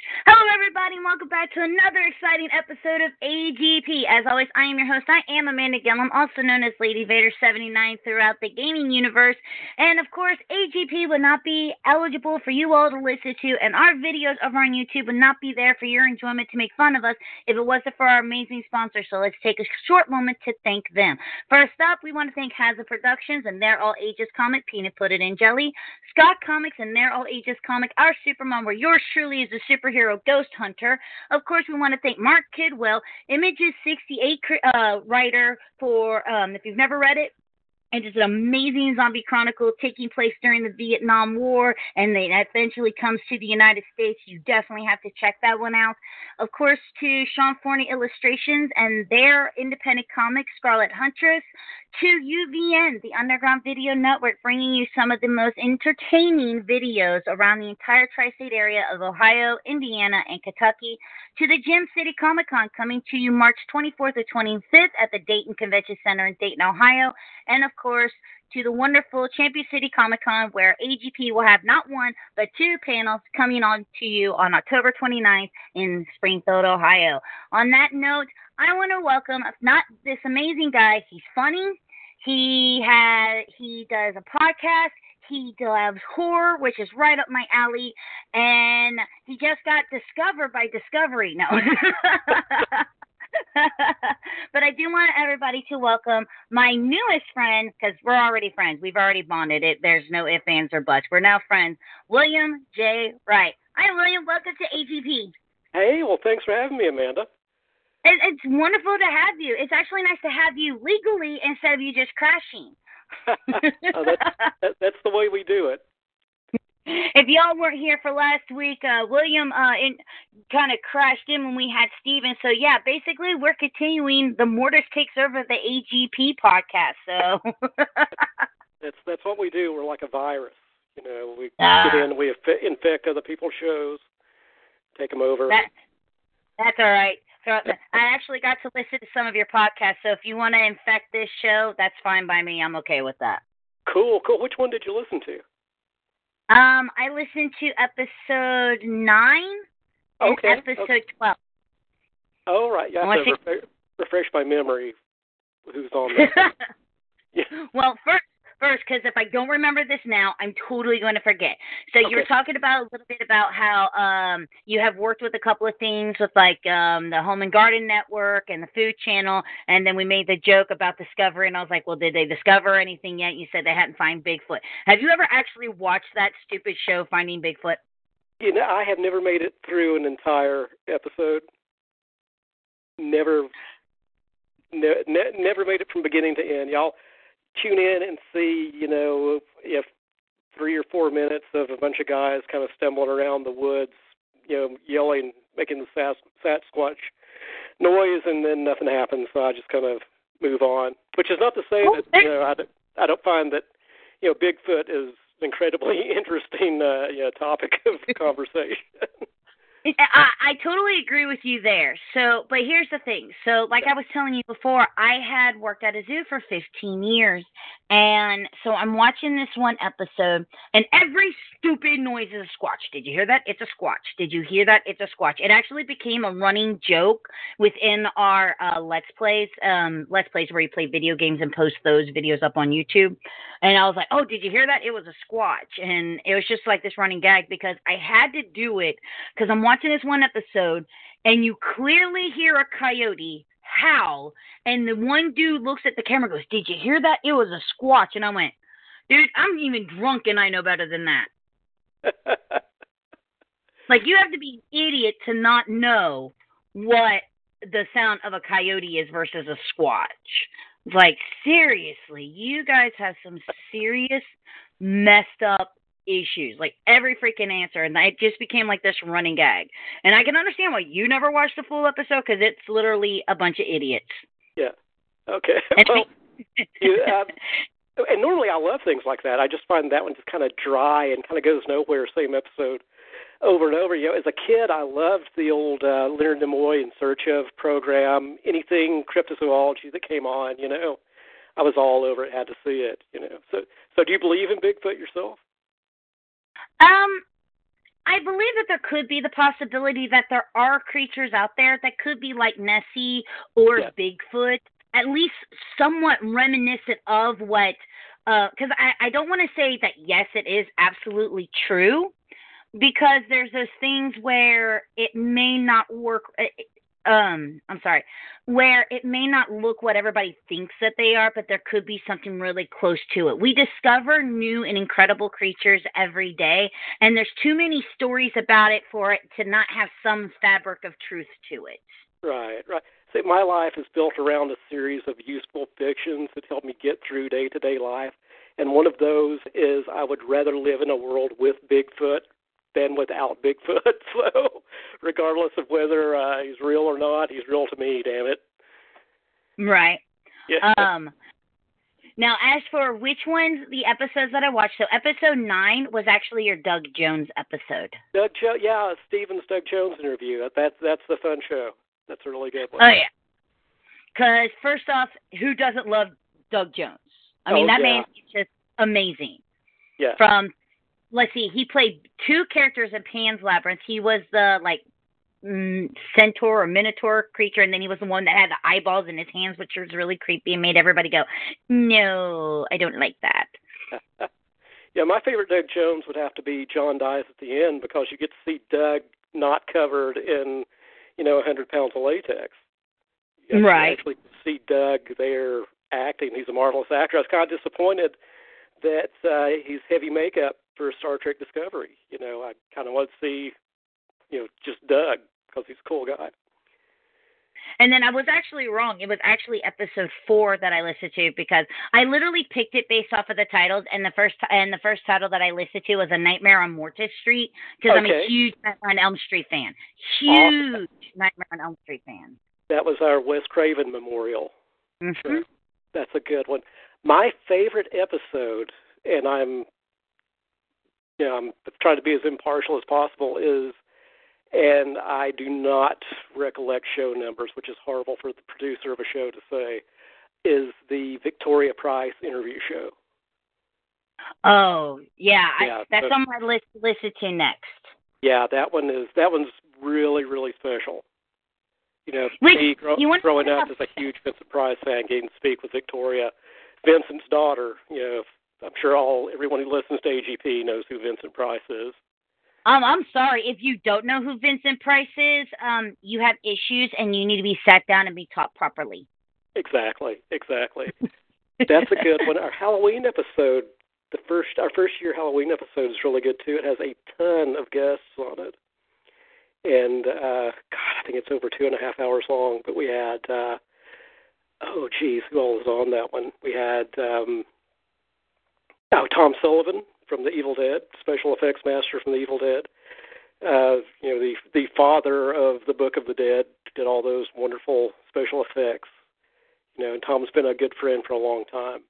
Hello, everybody, and welcome back to another exciting episode of AGP. As always, I am your host. I am Amanda Gilliam, also known as Lady Vader 79 throughout the gaming universe. And of course, AGP would not be eligible for you all to listen to, and our videos over on YouTube would not be there for your enjoyment to make fun of us if it wasn't for our amazing sponsors. So let's take a short moment to thank them. First up, we want to thank Hazard Productions and their All Ages comic, Peanut Put It in Jelly, Scott Comics and their All Ages comic, Our Supermom, where yours truly is a superhero Ghost Hunter. Of course, we want to thank Mark Kidwell, Image's 68 uh, writer, for um, if you've never read it, is an amazing zombie chronicle taking place during the Vietnam War, and then eventually comes to the United States. You definitely have to check that one out. Of course, to Sean Forney Illustrations and their independent comic, Scarlet Huntress. To UVN, the Underground Video Network, bringing you some of the most entertaining videos around the entire tri state area of Ohio, Indiana, and Kentucky. To the Gem City Comic Con, coming to you March 24th or 25th at the Dayton Convention Center in Dayton, Ohio. And of course, to the wonderful Champion City Comic Con, where AGP will have not one, but two panels coming on to you on October 29th in Springfield, Ohio. On that note, I want to welcome not this amazing guy. He's funny. He has he does a podcast. He loves horror, which is right up my alley, and he just got discovered by Discovery. No. but I do want everybody to welcome my newest friend because we're already friends. We've already bonded it. There's no ifs, ands, or buts. We're now friends. William J. Wright. Hi, William. Welcome to AGP. Hey, well, thanks for having me, Amanda. It, it's wonderful to have you. It's actually nice to have you legally instead of you just crashing. oh, that's, that, that's the way we do it if y'all weren't here for last week, uh, William uh, kind of crashed in when we had Steven. So, yeah, basically, we're continuing the Mortis Takes Over the AGP podcast. So, that's, that's what we do. We're like a virus. You know, we uh, get in, we infect other people's shows, take them over. That, that's all right. So I actually got to listen to some of your podcasts. So if you want to infect this show, that's fine by me. I'm okay with that. Cool, cool. Which one did you listen to? Um, I listened to episode nine and okay, episode okay. twelve. Oh right, yeah. i To refresh, refresh my memory. Who's on there? yeah. Well, first first because if I don't remember this now, I'm totally going to forget. So okay. you were talking about a little bit about how um, you have worked with a couple of things with like um, the Home and Garden Network and the Food Channel, and then we made the joke about Discovery, and I was like, well, did they discover anything yet? You said they hadn't found Bigfoot. Have you ever actually watched that stupid show, Finding Bigfoot? You know, I have never made it through an entire episode. Never, ne- ne- never made it from beginning to end. Y'all, tune in and see, you know, if three or four minutes of a bunch of guys kind of stumbling around the woods, you know, yelling, making the sas- Sasquatch noise, and then nothing happens. So I just kind of move on. Which is not to say that you know I don't, I don't find that you know Bigfoot is an incredibly interesting uh, you know topic of conversation. I, I totally agree with you there. So, but here's the thing. So, like I was telling you before, I had worked at a zoo for 15 years. And so I'm watching this one episode, and every stupid noise is a squatch. Did you hear that? It's a squatch. Did you hear that? It's a squatch. It actually became a running joke within our uh, Let's Plays, um, Let's Plays where you play video games and post those videos up on YouTube. And I was like, oh, did you hear that? It was a squatch. And it was just like this running gag because I had to do it because I'm watching this one episode and you clearly hear a coyote howl and the one dude looks at the camera goes did you hear that? It was a squatch. And i went dude i'm even drunk and i know better than that. Like you have to be an idiot to not know what the sound of a coyote is versus a squatch. Like seriously, you guys have some serious messed up issues. Like every freaking answer, and it just became like this running gag. And I can understand why you never watched the full episode because it's literally a bunch of idiots. Yeah. Okay. And well, uh, and normally I love things like that. I just find that one just kind of dry and kind of goes nowhere. Same episode over and over. You know, as a kid, I loved the old uh, Leonard Nimoy in Search of program. Anything cryptozoology that came on, you know, I was all over it. Had to see it. You know. So, so do you believe in Bigfoot yourself? Um, I believe that there could be the possibility that there are creatures out there that could be like Nessie or Yeah. Bigfoot, at least somewhat reminiscent of what. Because I, I don't want to say that yes, it is absolutely true, because there's those things where it may not work. uh, Um, I'm sorry, where it may not look what everybody thinks that they are, but there could be something really close to it. We discover new and incredible creatures every day, and there's too many stories about it for it to not have some fabric of truth to it. Right, right. See, my life is built around a series of useful fictions that help me get through day to day life. And one of those is I would rather live in a world with Bigfoot than without Bigfoot. So, regardless of whether uh, he's real or not, he's real to me, damn it. Right. Yeah. Um now as for which ones the episodes that I watched, so episode nine was actually your Doug Jones episode. Doug jo- yeah, Stevens Doug Jones interview. That, that's that's the fun show. That's a really good one. Oh yeah. Cause first off, who doesn't love Doug Jones? I mean Oh, that yeah. man is just amazing. Yeah. From let's see, he played two characters in Pan's Labyrinth. He was the like mm, centaur or minotaur creature, and then he was the one that had the eyeballs in his hands, which was really creepy and made everybody go, "No, I don't like that." yeah, my favorite Doug Jones would have to be John dies at the end because you get to see Doug not covered in, you know, a hundred pounds of latex. You Right. actually see Doug there acting. He's a marvelous actor. I was kind of disappointed that uh, he's heavy makeup for Star Trek Discovery. You know, I kind of want to see, you know, just Doug because he's a cool guy. And then I was actually wrong. It was actually episode four that I listened to because I literally picked it based off of the titles, and the first and the first title that I listened to was A Nightmare on Mortis Street because I'm a huge Nightmare on Elm Street fan. Huge Nightmare on Elm Street fan. That was our Wes Craven memorial. hmm That's a good one. My favorite episode, and I'm, you know, I'm trying to be as impartial as possible, is, and I do not recollect show numbers, which is horrible for the producer of a show to say, is the Victoria Price interview show. Oh yeah, Yeah, I, that's but- on my list to listen to next. Yeah, that one is that one's really really special. You know, Wait, me grow, you growing up as a huge Vincent Price fan, getting to speak with Victoria, Vincent's daughter. You know, I'm sure all everyone who listens to AGP knows who Vincent Price is. Um, I'm sorry if you don't know who Vincent Price is. Um, you have issues and you need to be sat down and be taught properly. Exactly, exactly. That's a good one. Our Halloween episode, the first our first year Halloween episode is really good too. It has a ton of guests on it, and uh, God, I think it's over two and a half hours long. But we had, uh, oh geez, who all was on that one? We had, um, oh Tom Sullivan from The Evil Dead, special effects master from The Evil Dead. Uh, you know the the father of the Book of the Dead did all those wonderful special effects you know, and Tom's been a good friend for a long time.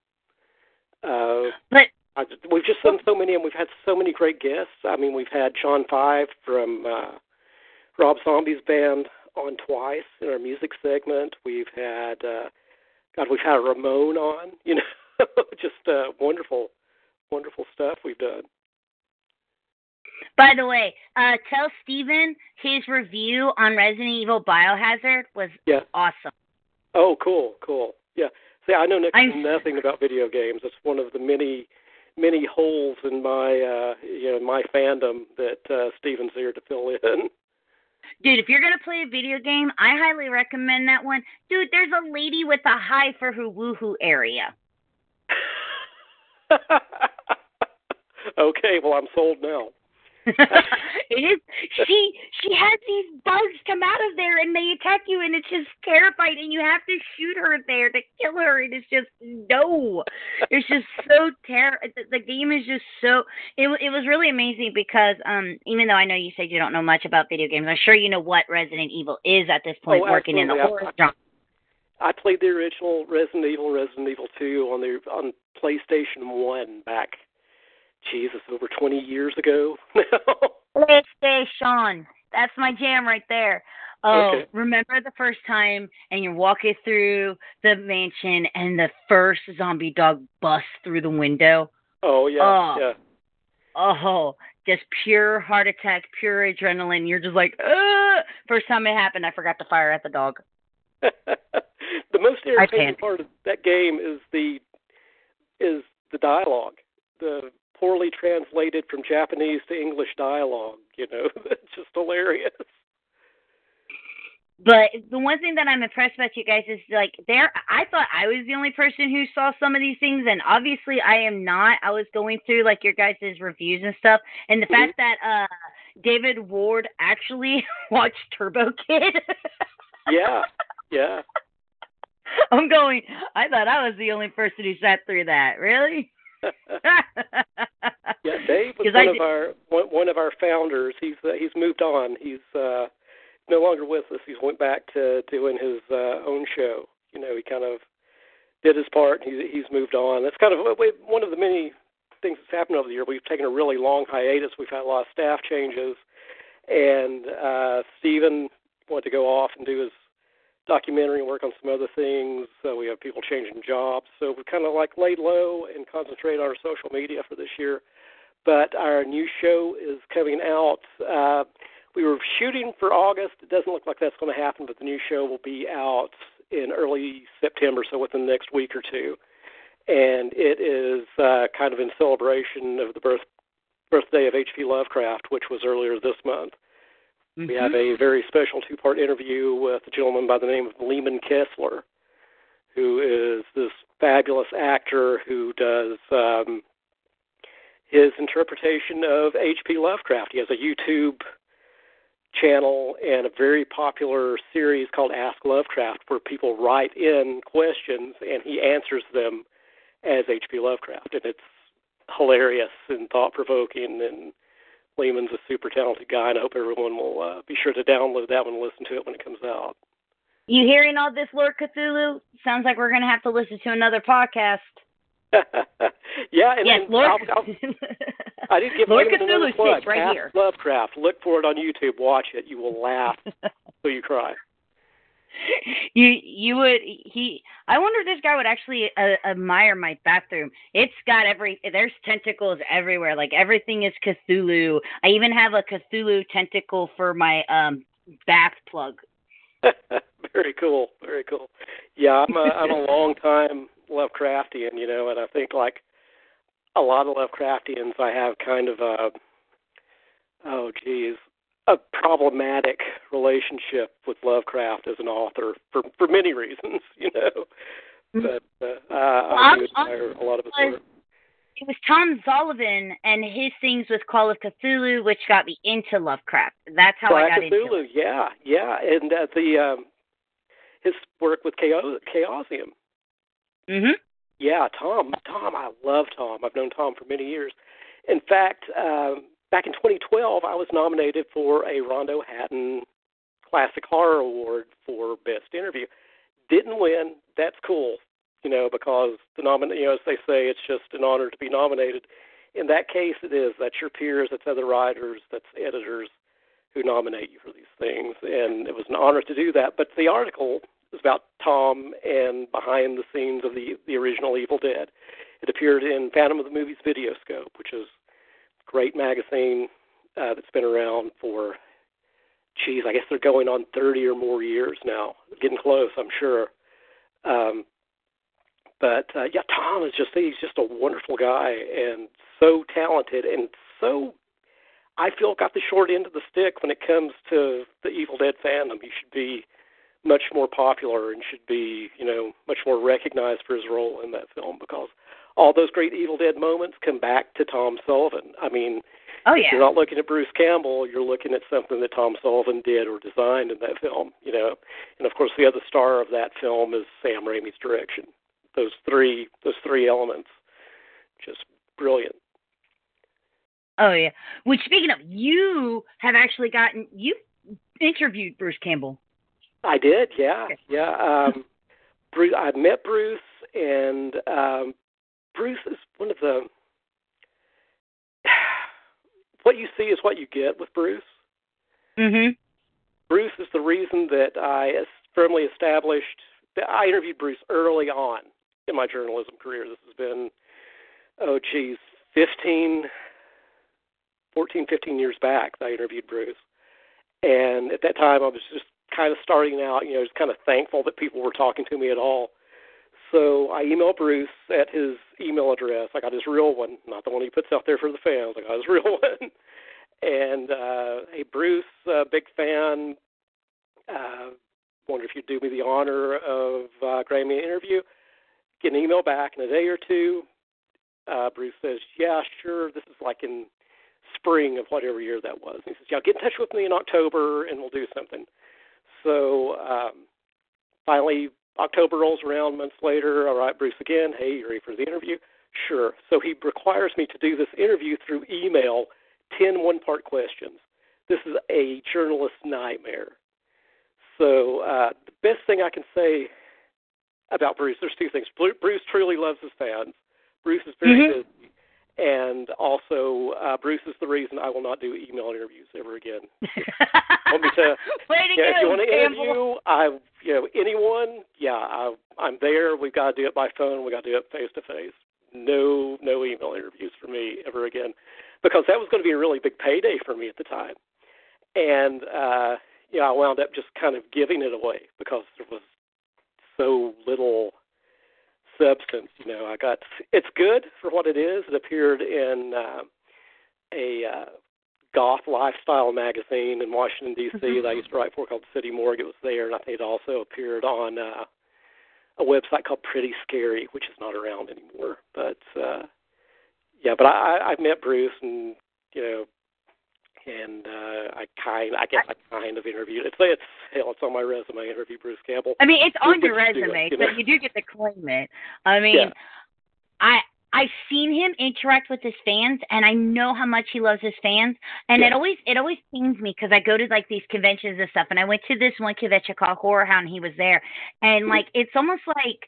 Uh, But I, we've just done so many, and we've had so many great guests. I mean, we've had John Five from uh, Rob Zombie's band on twice in our music segment. We've had, uh, God, we've had Ramon on. You know, just uh, wonderful, wonderful stuff we've done. by the way, uh, tell Steven his review on Resident Evil Biohazard was Yeah. awesome. Oh, cool, cool. Yeah. See, I know next to nothing about video games. It's one of the many, many holes in my, uh, you know, my fandom that uh, Steven's here to fill in. Dude, if you're gonna play a video game, I highly recommend that one. Dude, there's a lady with a high for her woohoo area. okay, well, I'm sold now. it is. She she has these bugs come out of there and they attack you, and it's just terrifying. And you have to shoot her there to kill her, and it's just no. It's just so ter. The, the game is just so. It it was really amazing because um even though I know you said you don't know much about video games, I'm sure you know what Resident Evil is at this point, oh, working in the horror genre. I played the original Resident Evil, Resident Evil 2 on the on PlayStation 1 back Jesus, over 20 years ago now. PlayStation. That's my jam right there. Oh, okay. remember the first time and you're walking through the mansion and the first zombie dog busts through the window? Oh yeah, oh. yeah. Oh, just pure heart attack, pure adrenaline. You're just like, Ugh! first time it happened, I forgot to fire at the dog. the most irritating part of that game is the is the dialogue. The poorly translated from Japanese to English dialogue. You know, it's just hilarious. But the one thing that I'm impressed about you guys is like there. I thought I was the only person who saw some of these things, and obviously I am not. I was going through like your guys' reviews and stuff, and the mm-hmm. fact that uh David Ward actually watched Turbo Kid. yeah, yeah. I'm going. I thought I was the only person who sat through that. Really? Yeah, Dave was one of our one, one of our founders. He's uh, he's moved on. He's uh, no longer with us. He's went back to doing his uh, own show. You know, he kind of did his part. He's he's moved on. That's kind of one of the many things that's happened over the year. We've taken a really long hiatus. We've had a lot of staff changes, and uh, Stephen wanted to go off and do his documentary and work on some other things. Uh, we have people changing jobs, so we kind of like laid low and concentrate on our social media for this year. But our new show is coming out. Uh, we were shooting for August. It doesn't look like that's going to happen, but the new show will be out in early September, so within the next week or two. And it is uh, kind of in celebration of the birth birthday of H.P. Lovecraft, which was earlier this month. Mm-hmm. We have a very special two part interview with a gentleman by the name of Leeman Kessler, who is this fabulous actor who does um, his interpretation of H.P. Lovecraft. He has a YouTube channel and a very popular series called Ask Lovecraft where people write in questions and he answers them as H.P. Lovecraft. And it's hilarious and thought provoking and Leeman's a super talented guy, and I hope everyone will uh, be sure to download that one and listen to it when it comes out. You hearing all this, Lord Cthulhu? Sounds like we're going to have to listen to another podcast. yeah, and, yes, Lord. I'll, I'll, I didn't give Lord Leeman Cthulhu plug. right Ask here. Lovecraft. Look for it on YouTube. Watch it. You will laugh till you cry. you you would he i wonder if this guy would actually uh, admire my bathroom. It's got every there's tentacles everywhere like everything is cthulhu. I even have a cthulhu tentacle for my um bath plug. Very cool very cool. Yeah i'm a i'm a long time lovecraftian you know and i think like a lot of lovecraftians i have kind of a oh geez a problematic relationship with Lovecraft as an author for for many reasons, you know. Mm-hmm. But uh, I do admire a lot of his work. It was Tom Sullivan and his things with Call of Cthulhu, which got me into Lovecraft. That's how Black I got Cthulhu, into it. yeah, yeah, and uh, the um, his work with Chaos- Chaosium. Mhm. Yeah, Tom. Tom, I love Tom. I've known Tom for many years. In fact, um, back in 2012, I was nominated for a Rondo Hatton Classic Horror Award for Best Interview. Didn't win. That's cool, you know, because the nomin you know, as they say, it's just an honor to be nominated. In that case, it is. That's your peers, that's other writers, that's editors who nominate you for these things, and it was an honor to do that. But the article is about Tom and behind the scenes of the the original Evil Dead. It appeared in Phantom of the Movies Videoscope, which is great magazine uh, that's been around for, geez, I guess they're going on 30 or more years now. Getting close, I'm sure. Um, but uh, yeah, Tom is just he's just a wonderful guy and so talented and so I feel got the short end of the stick when it comes to the Evil Dead fandom. He should be much more popular and should be, you know, much more recognized for his role in that film because all those great Evil Dead moments come back to Tom Sullivan. I mean, Oh yeah. If you're not looking at Bruce Campbell, you're looking at something that Tom Sullivan did or designed in that film, you know. And of course, the other star of that film is Sam Raimi's direction. Those three, those three elements, just brilliant. Oh yeah. Which speaking of, you have actually gotten you interviewed Bruce Campbell. I did, yeah, yeah. Um, Bruce, I met Bruce, and um, Bruce is one of the. What you see is what you get with Bruce. Mhm. Bruce is the reason that I firmly established. That I interviewed Bruce early on in my journalism career. This has been, oh geez, 15, 14, 15 years back. That I interviewed Bruce, and at that time I was just kind of starting out. You know, just kind of thankful that people were talking to me at all. So I emailed Bruce at his email address. I got his real one, not the one he puts out there for the fans. I got his real one. And uh, hey, Bruce, uh, big fan. Uh, wonder if you'd do me the honor of uh, granting me an interview. Get an email back in a day or two. Uh, Bruce says, "Yeah, sure." This is like in spring of whatever year that was. And he says, "Yeah, get in touch with me in October, and we'll do something." So um, finally, October rolls around months later. All right, Bruce again. Hey, you ready for the interview? Sure. So he requires me to do this interview through email, 10 one part questions. This is a journalist's nightmare. So uh, the best thing I can say about Bruce, there's two things. Bruce truly loves his fans. Bruce is very mm-hmm. busy and also uh, Bruce is the reason I will not do email interviews ever again. want me to? Way to yeah, go, if you want to Campbell. interview, I you know anyone, yeah, I, I'm there. We've got to do it by phone. We got to do it face to face. No, no email interviews for me ever again, because that was going to be a really big payday for me at the time, and uh, you know I wound up just kind of giving it away because there was so little substance. You know, I got it's good for what it is. It appeared in uh, a uh, goth lifestyle magazine in Washington D.C. Mm-hmm. that I used to write for called City Morgue. It was there, and I think it also appeared on uh, a website called Pretty Scary, which is not around anymore. But uh, yeah, but I, I met Bruce, and you know, and uh, I kind, I guess I kind of interviewed. It's it's hell, it's on my resume. Interview Bruce Campbell. I mean, it's on your resume, it, you so know? you do get to claim it. I mean, Yeah. I I've seen him interact with his fans, and I know how much he loves his fans. And it always it always pains me because I go to like these conventions and stuff, and I went to this one convention called Horror Hound, and he was there, and Mm-hmm. like it's almost like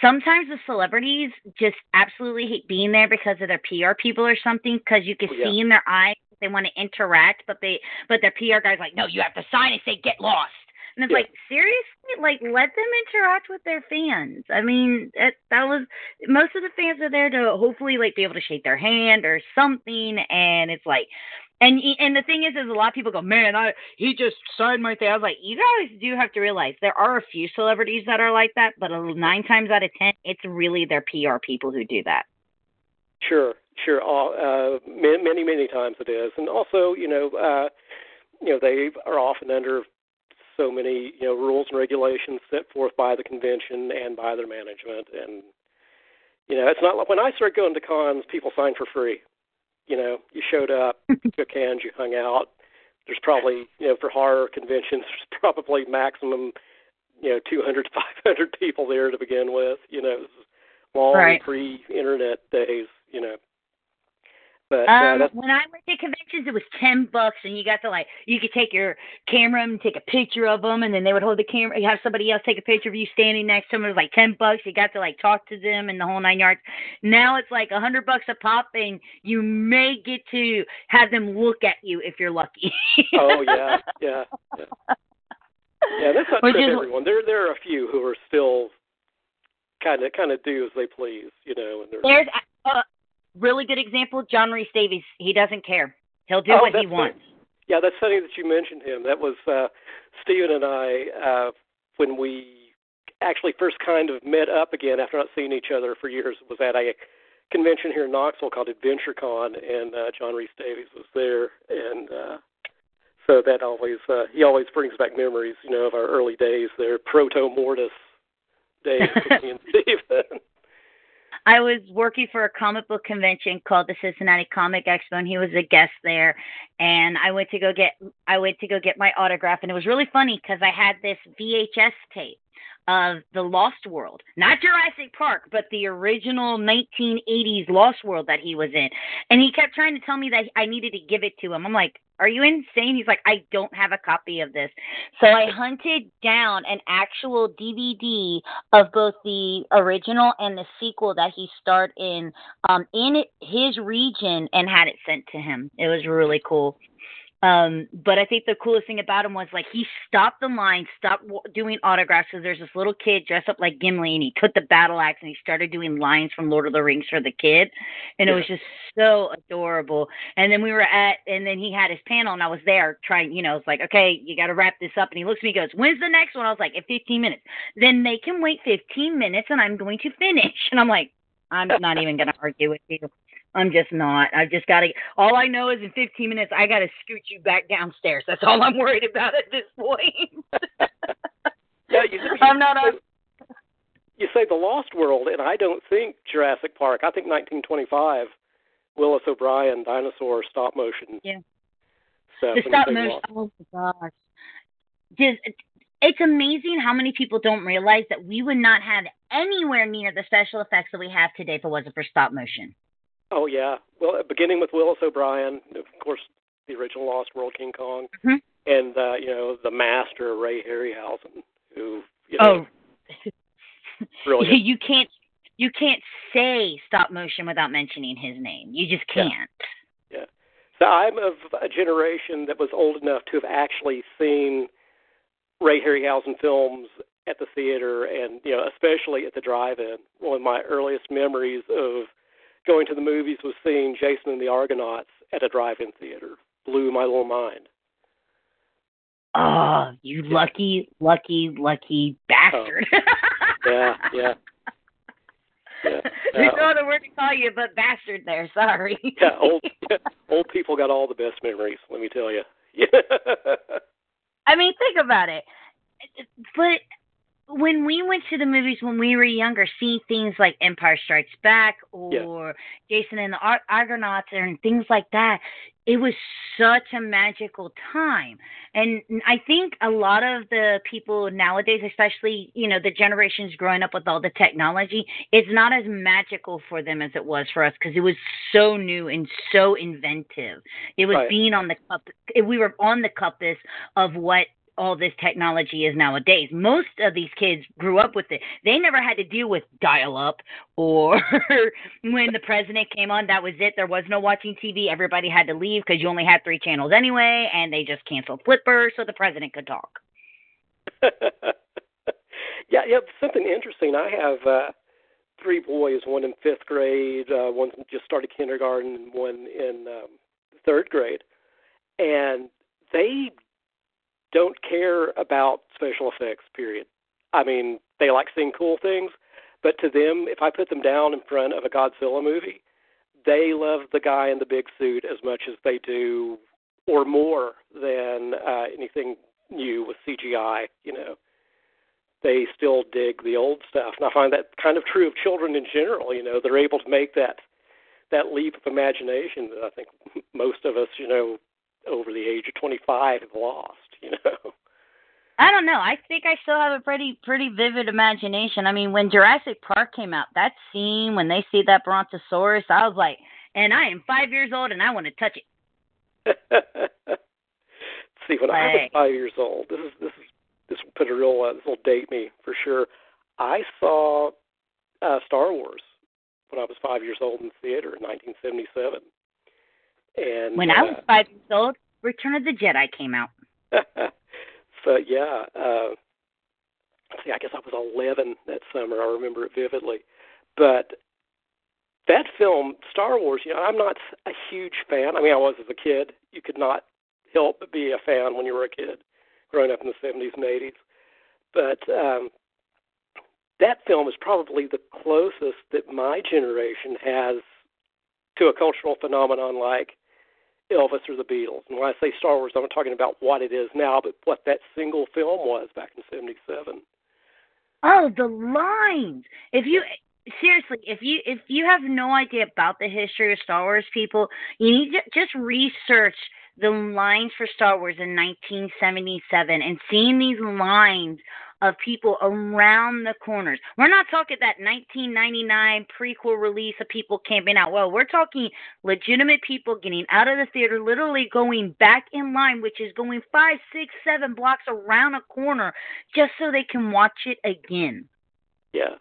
sometimes the celebrities just absolutely hate being there because of their PR people or something because you can Oh, yeah. see in their eyes they want to interact, but they but their PR guy's like, no, you have to sign and say get lost. And it's Yeah. like seriously, like let them interact with their fans. I mean, that that was most of the fans are there to hopefully like be able to shake their hand or something, and it's like. And and the thing is, is a lot of people go, man, I he just signed my thing. I was like, you guys do have to realize there are a few celebrities that are like that, but a- nine times out of ten, it's really their PR people who do that. Sure, sure. Uh, many, many, times it is, and also, you know, uh, you know, they are often under so many, you know, rules and regulations set forth by the convention and by their management, and you know, it's not like when I started going to cons, people signed for free. You know, you showed up, you shook hands, you hung out. There's probably, you know, for horror conventions, there's probably maximum, you know, 200 to 500 people there to begin with. You know, long Right. pre-internet days. You know, but uh, Um, that's when I went to conventions, it was ten bucks, and you got to like you could take your camera and take a picture of them, and then they would hold the camera. You have somebody else take a picture of you standing next to them. It was like ten bucks. You got to like talk to them and the whole nine yards. Now it's like a hundred bucks a pop, and you may get to have them look at you if you're lucky. oh yeah, yeah, yeah. Yeah, that's not Which true is- everyone. There, there are a few who are still kind of, kind of do as they please. You know, and they're There's a really good example. John Rhys-Davies. He doesn't care. He'll do Oh, what he wants. Yeah, that's funny that you mentioned him. That was uh, Steven and I uh, when we actually first kind of met up again after not seeing each other for years. Was at a convention here in Knoxville called AdventureCon, and uh, John Rhys-Davies was there, and uh, so that always uh, he always brings back memories, you know, of our early days there, proto mortis days with me and Steven. I was working for a comic book convention called the Cincinnati Comic Expo, and he was a guest there. And I went to go get I went to go get my autograph, and it was really funny because I had this VHS tape of the Lost World, not Jurassic Park, but the original 1980s Lost World that he was in. And he kept trying to tell me that I needed to give it to him. I'm like, are you insane? He's like, I don't have a copy of this. So I hunted down an actual DVD of both the original and the sequel that he starred in um, in his region and had it sent to him. It was really cool. Um, but I think the coolest thing about him was like he stopped the line, stopped w- doing autographs because there's this little kid dressed up like Gimli, and he took the battle axe and he started doing lines from Lord of the Rings for the kid, and yeah. it was just so adorable. And then we were at, and then he had his panel, and I was there trying, you know, it's like, okay, you got to wrap this up, and he looks at me, and goes, "When's the next one?" I was like, "In 15 minutes." Then they can wait 15 minutes, and I'm going to finish, and I'm like, I'm not even going to argue with you. I'm just not. I've just got to. All I know is in 15 minutes, I got to scoot you back downstairs. That's all I'm worried about at this point. yeah, you, you, I'm not. You, you say the Lost World, and I don't think Jurassic Park. I think 1925, Willis O'Brien dinosaur stop motion. Yeah. Stuff the stop motion. Oh my gosh. Just, it's amazing how many people don't realize that we would not have anywhere near the special effects that we have today if it wasn't for stop motion. Oh yeah, well, beginning with Willis O'Brien, of course, the original Lost World King Kong, mm-hmm. and uh, you know the master Ray Harryhausen, who you know, oh, brilliant. you can't you can't say stop motion without mentioning his name. You just can't. Yeah. yeah. So I'm of a generation that was old enough to have actually seen Ray Harryhausen films at the theater, and you know, especially at the drive-in. One of my earliest memories of going to the movies was seeing Jason and the Argonauts at a drive-in theater. Blew my little mind. Oh, you yeah. lucky, lucky, lucky bastard. Oh. yeah, yeah. Yeah. There's no other word to call you but bastard there. Sorry. yeah, old old people got all the best memories. Let me tell you. I mean, think about it. But when we went to the movies when we were younger, seeing things like Empire Strikes Back or yeah. Jason and the Ar- Argonauts and things like that, it was such a magical time. And I think a lot of the people nowadays, especially, you know, the generations growing up with all the technology, it's not as magical for them as it was for us because it was so new and so inventive. It was right. being on the cup, we were on the cusp of what all this technology is nowadays. Most of these kids grew up with it. They never had to deal with dial up or when the president came on, that was it. There was no watching TV. Everybody had to leave because you only had three channels anyway, and they just canceled Flipper so the president could talk. yeah, yeah, something interesting. I have uh three boys, one in fifth grade, uh, one just started kindergarten, and one in um, third grade. And they don't care about special effects, period. I mean, they like seeing cool things, but to them, if I put them down in front of a Godzilla movie, they love the guy in the big suit as much as they do, or more than uh, anything new with CGI. You know, they still dig the old stuff, and I find that kind of true of children in general. You know, they're able to make that that leap of imagination that I think most of us, you know, over the age of 25 have lost. You know. I don't know. I think I still have a pretty pretty vivid imagination. I mean, when Jurassic Park came out, that scene when they see that brontosaurus, I was like, and I am five years old and I want to touch it. see, when I was five years old, this is this is this will put a real uh, this will date me for sure. I saw uh, Star Wars when I was five years old in the theater in 1977. And when uh, I was five years old, Return of the Jedi came out. so yeah, uh, see, I guess I was 11 that summer. I remember it vividly. But that film, Star Wars, you know, I'm not a huge fan. I mean, I was as a kid. You could not help but be a fan when you were a kid, growing up in the 70s and 80s. But um, that film is probably the closest that my generation has to a cultural phenomenon like Elvis or the Beatles. And when I say Star Wars, I'm not talking about what it is now, but what that single film was back in '77. Oh, the lines! If you seriously, if you if you have no idea about the history of Star Wars, people, you need to just research the lines for Star Wars in 1977 and seeing these lines of people around the corners. We're not talking that 1999 prequel release of people camping out. Well, we're talking legitimate people getting out of the theater, literally going back in line, which is going five, six, seven blocks around a corner just so they can watch it again. Yeah.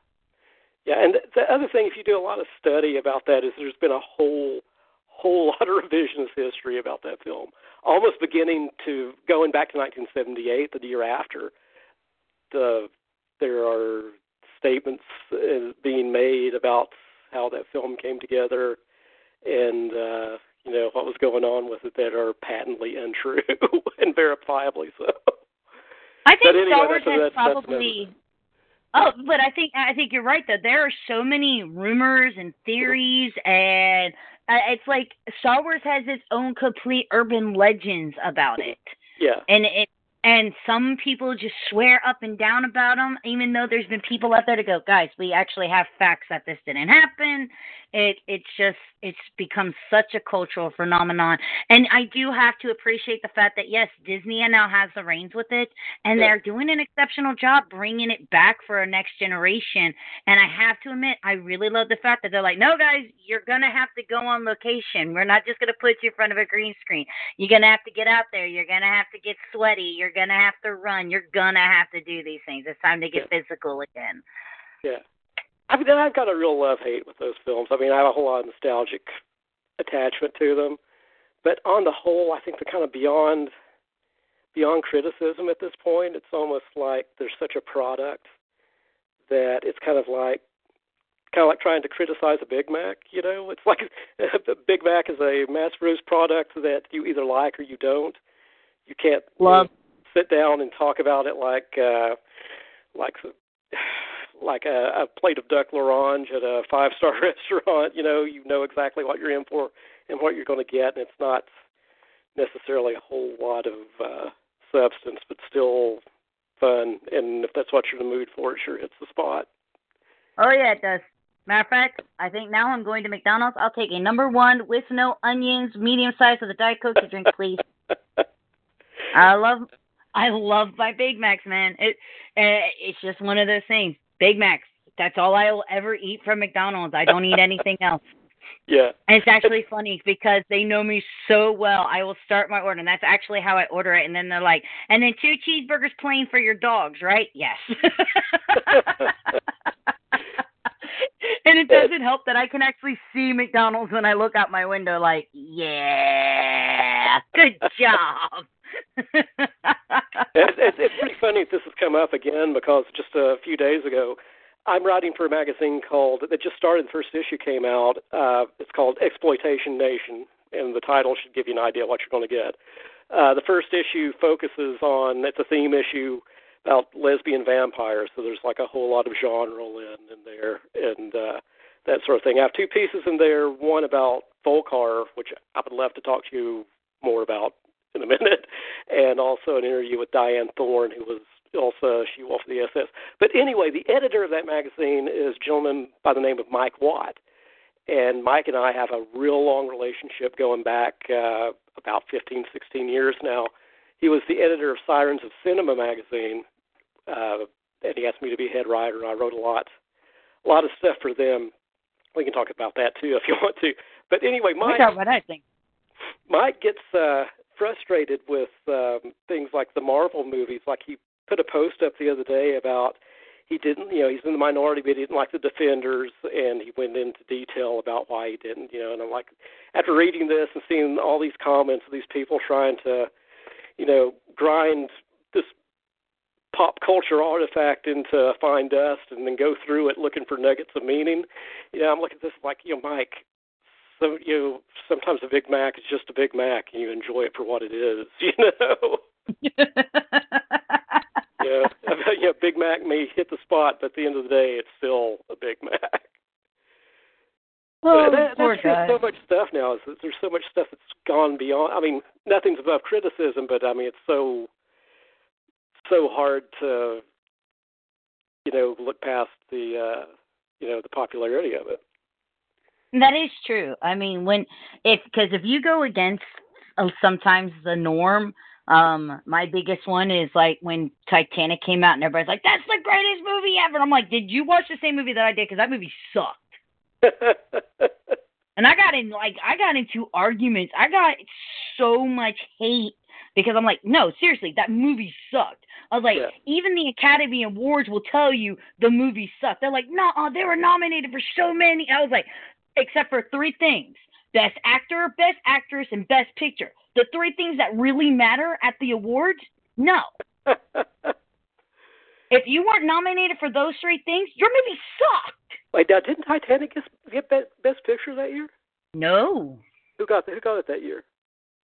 Yeah, and the other thing, if you do a lot of study about that, is there's been a whole whole lot of revisionist history about that film, almost beginning to going back to 1978, the year after, uh, there are statements uh, being made about how that film came together and uh, you know what was going on with it that are patently untrue and verifiably so. I think anyway, Star Wars that's, has that's, probably. oh, but I think I think you're right though. There are so many rumors and theories, and uh, it's like Star Wars has its own complete urban legends about it. Yeah. And it and some people just swear up and down about them, even though there's been people out there to go, guys, we actually have facts that this didn't happen. It it's just it's become such a cultural phenomenon, and I do have to appreciate the fact that yes, Disney now has the reins with it, and Yeah. they're doing an exceptional job bringing it back for a next generation. And I have to admit, I really love the fact that they're like, no, guys, you're gonna have to go on location. We're not just gonna put you in front of a green screen. You're gonna have to get out there. You're gonna have to get sweaty. You're gonna have to run. You're gonna have to do these things. It's time to get physical again. Yeah. I mean, I've got a real love hate with those films. I mean, I have a whole lot of nostalgic attachment to them, but on the whole, I think they're kind of beyond beyond criticism at this point. It's almost like they're such a product that it's kind of like kind of like trying to criticize a Big Mac. You know, it's like a Big Mac is a mass-produced product that you either like or you don't. You can't you know, Love. Sit down and talk about it like uh, like like a, a plate of duck l'orange at a five star restaurant. You know, you know exactly what you're in for and what you're going to get, and it's not necessarily a whole lot of uh, substance, but still fun. And if that's what you're in the mood for, it sure hits the spot. Oh yeah, it does. Matter of fact, I think now I'm going to McDonald's. I'll take a number one with no onions, medium size with a diet coke to drink, please. I love, I love my Big Macs, man. It, uh, it's just one of those things. Big Macs. That's all I will ever eat from McDonald's. I don't eat anything else. yeah. And it's actually funny because they know me so well. I will start my order, and that's actually how I order it. And then they're like, "And then two cheeseburgers plain for your dogs, right?" Yes. and it doesn't help that I can actually see McDonald's when I look out my window. Like, yeah, good job. it's, it's, pretty funny this has come up again because just a few days ago, I'm writing for a magazine called that just started. The first issue came out. Uh, it's called Exploitation Nation, and the title should give you an idea what you're going to get. Uh, the first issue focuses on it's a theme issue about lesbian vampires, so there's like a whole lot of genre in in there and uh, that sort of thing. I have two pieces in there. One about Volkar, which I would love to talk to you more about in a minute, and also an interview with Dyanne Thorne, who was also she wolf of the SS. But anyway, the editor of that magazine is a gentleman by the name of Mike Watt, and Mike and I have a real long relationship going back uh, about 15, 16 years now. He was the editor of Sirens of Cinema magazine, uh, and he asked me to be head writer. And I wrote a lot, a lot of stuff for them. We can talk about that too if you want to. But anyway, Mike. What I think. Mike gets uh, frustrated with um, things like the Marvel movies. Like he put a post up the other day about he didn't, you know, he's in the minority, but he didn't like the Defenders, and he went into detail about why he didn't, you know. And I'm like, after reading this and seeing all these comments of these people trying to, you know, grind this pop culture artifact into fine dust and then go through it looking for nuggets of meaning, you know, I'm looking at this like, you know, Mike, so you know, sometimes a Big Mac is just a Big Mac, and you enjoy it for what it is, you know. yeah, yeah. Big Mac may hit the spot, but at the end of the day, it's still a Big Mac. Oh, that, poor that's guy. so much stuff now. Is that there's so much stuff that's gone beyond. I mean, nothing's above criticism, but I mean, it's so so hard to you know look past the uh, you know the popularity of it. That is true. I mean, when if because if you go against uh, sometimes the norm, um, my biggest one is like when Titanic came out and everybody's like, "That's the greatest movie ever." I'm like, "Did you watch the same movie that I did?" Because that movie sucked. and I got in like I got into arguments. I got so much hate because I'm like, no, seriously, that movie sucked. I was like, Yeah. even the Academy Awards will tell you the movie sucked. They're like, no, they were nominated for so many. I was like, except for three things: Best Actor, Best Actress, and Best Picture. The three things that really matter at the awards. No, if you weren't nominated for those three things, your movie sucked. Wait, now didn't Titanic get, Best, Best Picture that year? No, Who got the, who got it that year?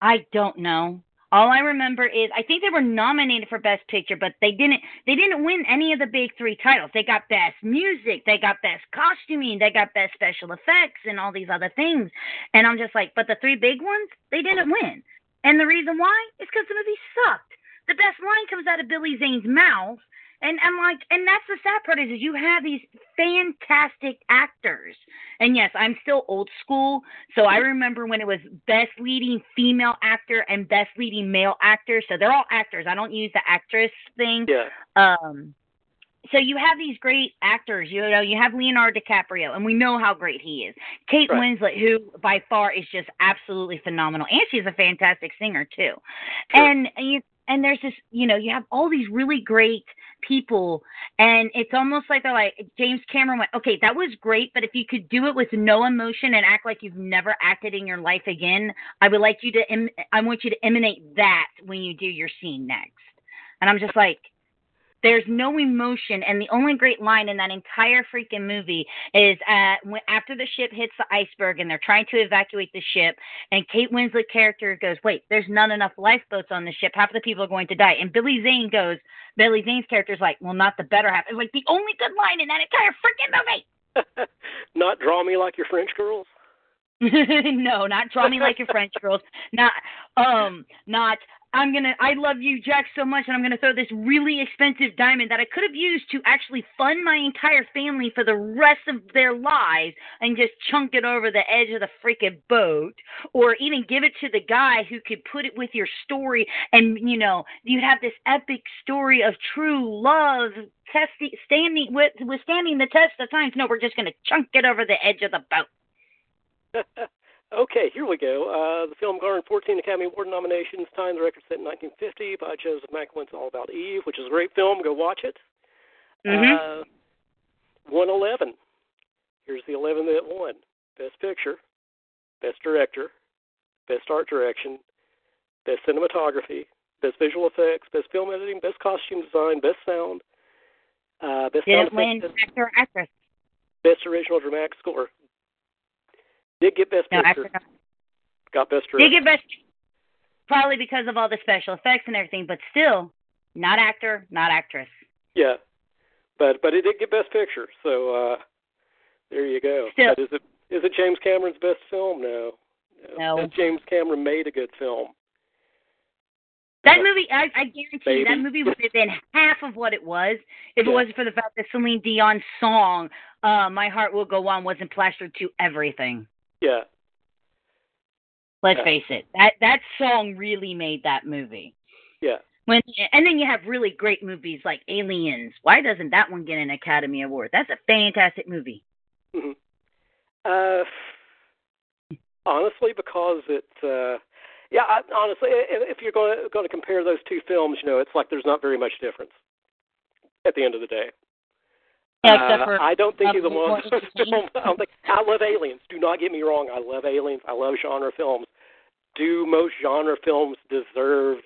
I don't know. All I remember is I think they were nominated for Best Picture, but they didn't. They didn't win any of the big three titles. They got Best Music, they got Best Costuming, they got Best Special Effects, and all these other things. And I'm just like, but the three big ones, they didn't win. And the reason why is because the movie sucked. The best line comes out of Billy Zane's mouth, and I'm like, and that's the sad part is, is you have these fantastic actors. And yes, I'm still old school, so I remember when it was best leading female actor and best leading male actor. So they're all actors. I don't use the actress thing. Yeah. Um, so you have these great actors. You know, you have Leonardo DiCaprio, and we know how great he is. Kate Right. Winslet, who by far is just absolutely phenomenal, and she's a fantastic singer too. And you and there's this, you know, you have all these really great people, and it's almost like they're like James Cameron went, okay, that was great, but if you could do it with no emotion and act like you've never acted in your life again, I would like you to, em- I want you to emanate that when you do your scene next. And I'm just like, there's no emotion, and the only great line in that entire freaking movie is uh, when, after the ship hits the iceberg and they're trying to evacuate the ship, and Kate Winslet character goes, "Wait, there's not enough lifeboats on the ship. Half of the people are going to die." And Billy Zane goes, Billy Zane's character's like, "Well, not the better half." It's like the only good line in that entire freaking movie. Not draw me like your French girls. no, not draw me like your French girls. Not um not I'm gonna I love you, Jack, so much and I'm gonna throw this really expensive diamond that I could have used to actually fund my entire family for the rest of their lives and just chunk it over the edge of the freaking boat. Or even give it to the guy who could put it with your story and you know, you'd have this epic story of true love testing standing with withstanding the test of times. No, we're just gonna chunk it over the edge of the boat. okay, here we go. Uh, the film garnered 14 Academy Award nominations, tying the record set in 1950 by Joseph Mankiewicz, All About Eve, which is a great film. Go watch it. Mhm. Uh, 111. Here's the 11 that won: Best Picture, Best Director, Best Art Direction, Best Cinematography, Best Visual Effects, Best Film Editing, Best Costume Design, Best Sound, uh, Best Sound Didn't win Effects, actor actress. Best Original Dramatic Score. Did get Best No, Picture. Got Best Director. get best probably because of all the special effects and everything, but still, not actor, not actress. Yeah, but but it did get Best Picture, so uh, there you go. Still- But is it is it James Cameron's best film? No. No. Has James Cameron made a good film? That movie, I, I guarantee you, that movie would have been half of what it was if Yeah. it wasn't for the fact that Celine Dion's song, uh, "My Heart Will Go On," wasn't plastered to everything. Yeah. Let's Yeah. face it, that that song really made that movie. Yeah. When and then you have really great movies like Aliens. Why doesn't that one get an Academy Award? That's a fantastic movie. hmm Uh, honestly, because it. Uh, yeah, I, honestly, if you're going to going to compare those two films, you know, it's like there's not very much difference at the end of the day. Yeah, except Uh, I don't think um, either one of what- I don't think I love Aliens. Do not get me wrong. I love Aliens. I love genre films. Do most genre films deserve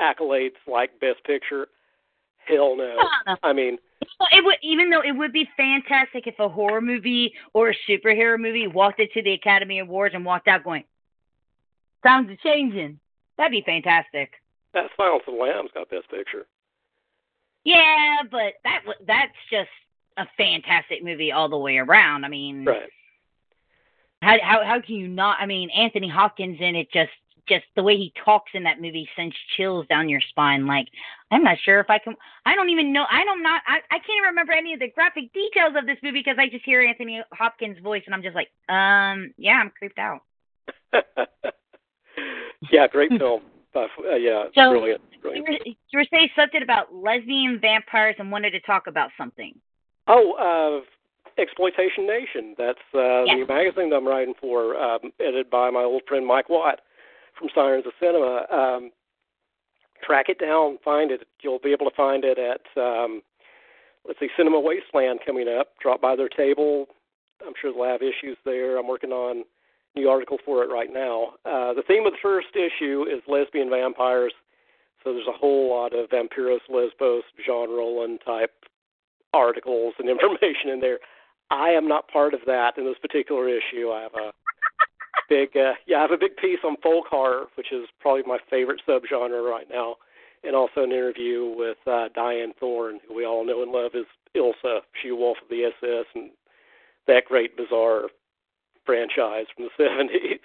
accolades like Best Picture? Hell no. Uh, I mean, it would even though it would be fantastic if a horror movie or a superhero movie walked into the Academy Awards and walked out going, "Times are changing." That'd be fantastic. that Silence of the Lambs got Best Picture. Yeah, but that that's just a fantastic movie all the way around. I mean, Right. how how how can you not? I mean, Anthony Hopkins in it just just the way he talks in that movie sends chills down your spine. Like I'm not sure if I can. I don't even know. I don't not. I I can't even remember any of the graphic details of this movie because I just hear Anthony Hopkins' voice and I'm just like, um, yeah, I'm creeped out. yeah, great film. Uh, yeah, so, brilliant. brilliant. You, were, you were saying something about lesbian vampires and wanted to talk about something. Oh, uh, Exploitation Nation. That's uh, yes. the magazine that I'm writing for, um, edited by my old friend Mike Watt from Sirens of Cinema. Um, track it down, find it. You'll be able to find it at, um, let's see, Cinema Wasteland coming up. Drop by their table. I'm sure they'll have issues there. I'm working on new article for it right now. Uh, the theme of the first issue is lesbian vampires. So there's a whole lot of Vampiros Lesbos, Jean Rollin type articles and information in there. I am not part of that in this particular issue. I have a big, uh, yeah, I have a big piece on folk horror, which is probably my favorite subgenre right now, and also an interview with uh, Dyanne Thorne, who we all know and love as Ilsa, she wolf of the SS, and that great bizarre franchise from the seventies.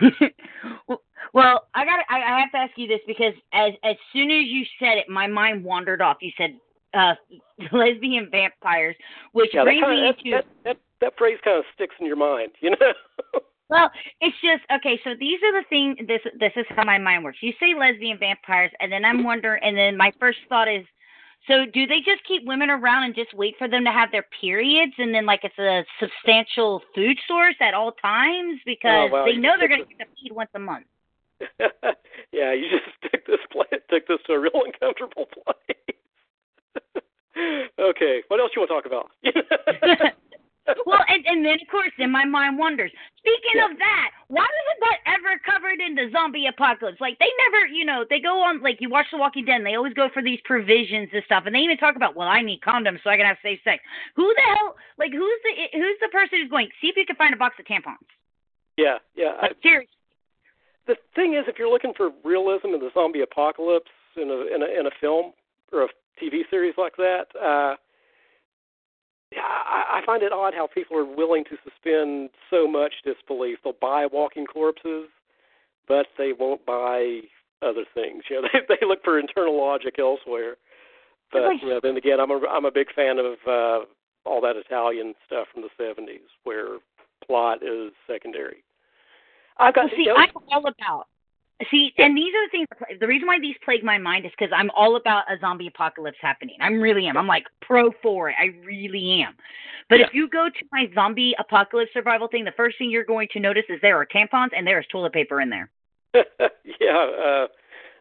well, I got. I, I have to ask you this because as as soon as you said it, my mind wandered off. You said uh, lesbian vampires, which yeah, brings that kinda, me that, to that, that, that phrase kind of sticks in your mind, you know. well, it's just okay. So these are the thing. This this is how my mind works. You say lesbian vampires, and then I'm wondering, and then my first thought is, so do they just keep women around and just wait for them to have their periods, and then like it's a substantial food source at all times oh, because oh, well, they know they're going to get the feed once a month. yeah, you just took this play, took this to a real uncomfortable place. okay, what else you want to talk about? Well, and, and then of course, then my mind wonders. Speaking Yeah. of that, why wasn't that ever covered in the zombie apocalypse? Like they never, you know, they go on like you watch The Walking Dead, and they always go for these provisions and stuff, and they even talk about, well, I need condoms so I can have safe sex. Who the hell? Like who's the who's the person who's going? See if you can find a box of tampons. yeah, yeah. I, Like seriously. the thing is, if you're looking for realism in the zombie apocalypse in a in a, in a film or a TV series like that, uh, I, I find it odd how people are willing to suspend so much disbelief. They'll buy walking corpses, but they won't buy other things. You know, they they look for internal logic elsewhere. But like- you know, then again, I'm a I'm a big fan of uh, all that Italian stuff from the '70s, where plot is secondary. I've got Well, see, you know, I'm all about. See, and these are the things. The reason why these plague my mind is because I'm all about a zombie apocalypse happening. I really am. I'm like pro for it. I really am. But if you go to my zombie apocalypse survival thing, the first thing you're going to notice is there are tampons and there is toilet paper in there. yeah, uh,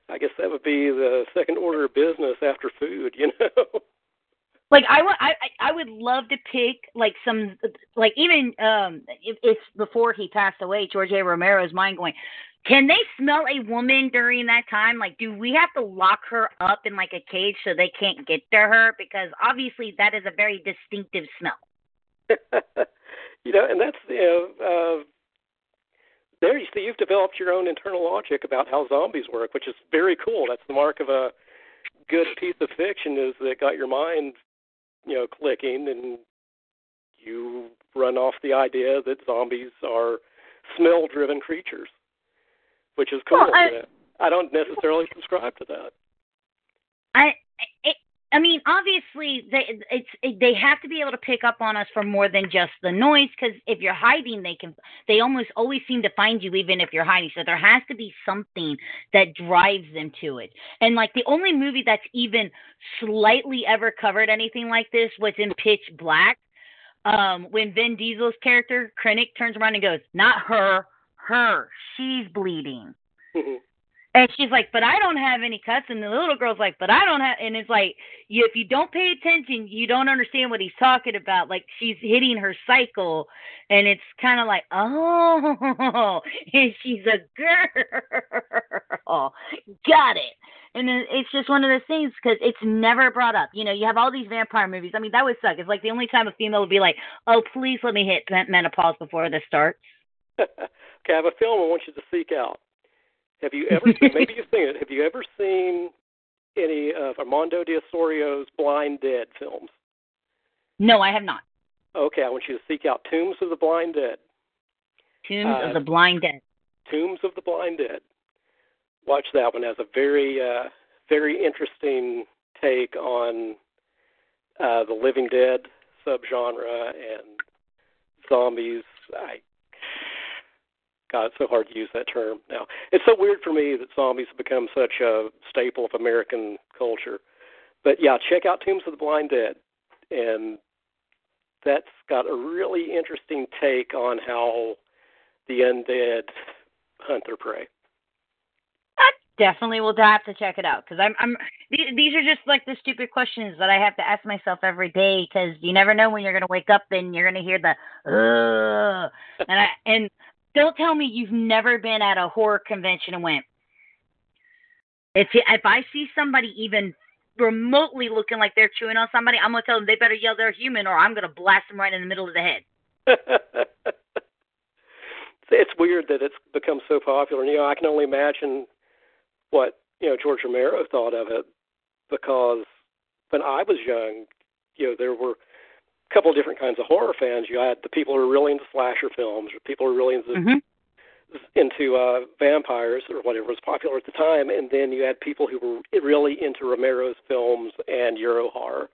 I guess that would be the second order of business after food. You know. Like I would, I I I would love to pick like some like even um if, if before he passed away, George A. Romero's mind going, can they smell a woman during that time? Like, do we have to lock her up in like a cage so they can't get to her? Because obviously that is a very distinctive smell. you know, and that's you know, uh, there. You see, you've developed your own internal logic about how zombies work, which is very cool. That's the mark of a good piece of fiction is that got your mind, you know, clicking, and you run off the idea that zombies are smell-driven creatures, which is cool. Well, I- I don't necessarily subscribe to that. I it, I mean, obviously they it's it, they have to be able to pick up on us for more than just the noise. Because if you're hiding, they can they almost always seem to find you even if you're hiding. So there has to be something that drives them to it. And like the only movie that's even slightly ever covered anything like this was in Pitch Black. Um, when Vin Diesel's character Krennic turns around and goes, "Not her, her, she's bleeding." Mm-hmm. And she's like, but I don't have any cuts. And the little girl's like, but I don't have. And it's like, you, if you don't pay attention, you don't understand what he's talking about. Like she's hitting her cycle, and it's kind of like, oh, and she's a girl. Got it. And it's just one of those things because it's never brought up. You know, you have all these vampire movies. I mean, that would suck. It's like the only time a female would be like, oh, please let me hit menopause before this starts. okay, I have a film I want you to seek out. Have you ever seen, maybe you've seen it, have you ever seen any of Amando de Ossorio's Blind Dead films? No, I have not. Okay, I want you to seek out Tombs of the Blind Dead. Tombs Uh, of the Blind Dead. Tombs of the Blind Dead. Watch that one. Has a very uh, very interesting take on uh, the Living Dead subgenre and zombies. I God, it's so hard to use that term now. It's so weird for me that zombies have become such a staple of American culture. But yeah, check out Tombs of the Blind Dead, and that's got a really interesting take on how the undead hunt their prey. I definitely will have to check it out because I'm, I'm. These are just like the stupid questions that I have to ask myself every day because you never know when you're gonna wake up and you're gonna hear the Ugh, and I and don't tell me you've never been at a horror convention and went. If if I see somebody even remotely looking like they're chewing on somebody, I'm gonna tell them they better yell they're human or I'm gonna blast them right in the middle of the head. it's weird that it's become so popular. And, you know, I can only imagine what you know George Romero thought of it because when I was young, you know, there were a couple of different kinds of horror fans. You had the people who were really into slasher films, or people who were really into mm-hmm. into uh, vampires or whatever was popular at the time, and then you had people who were really into Romero's films and Euro horror,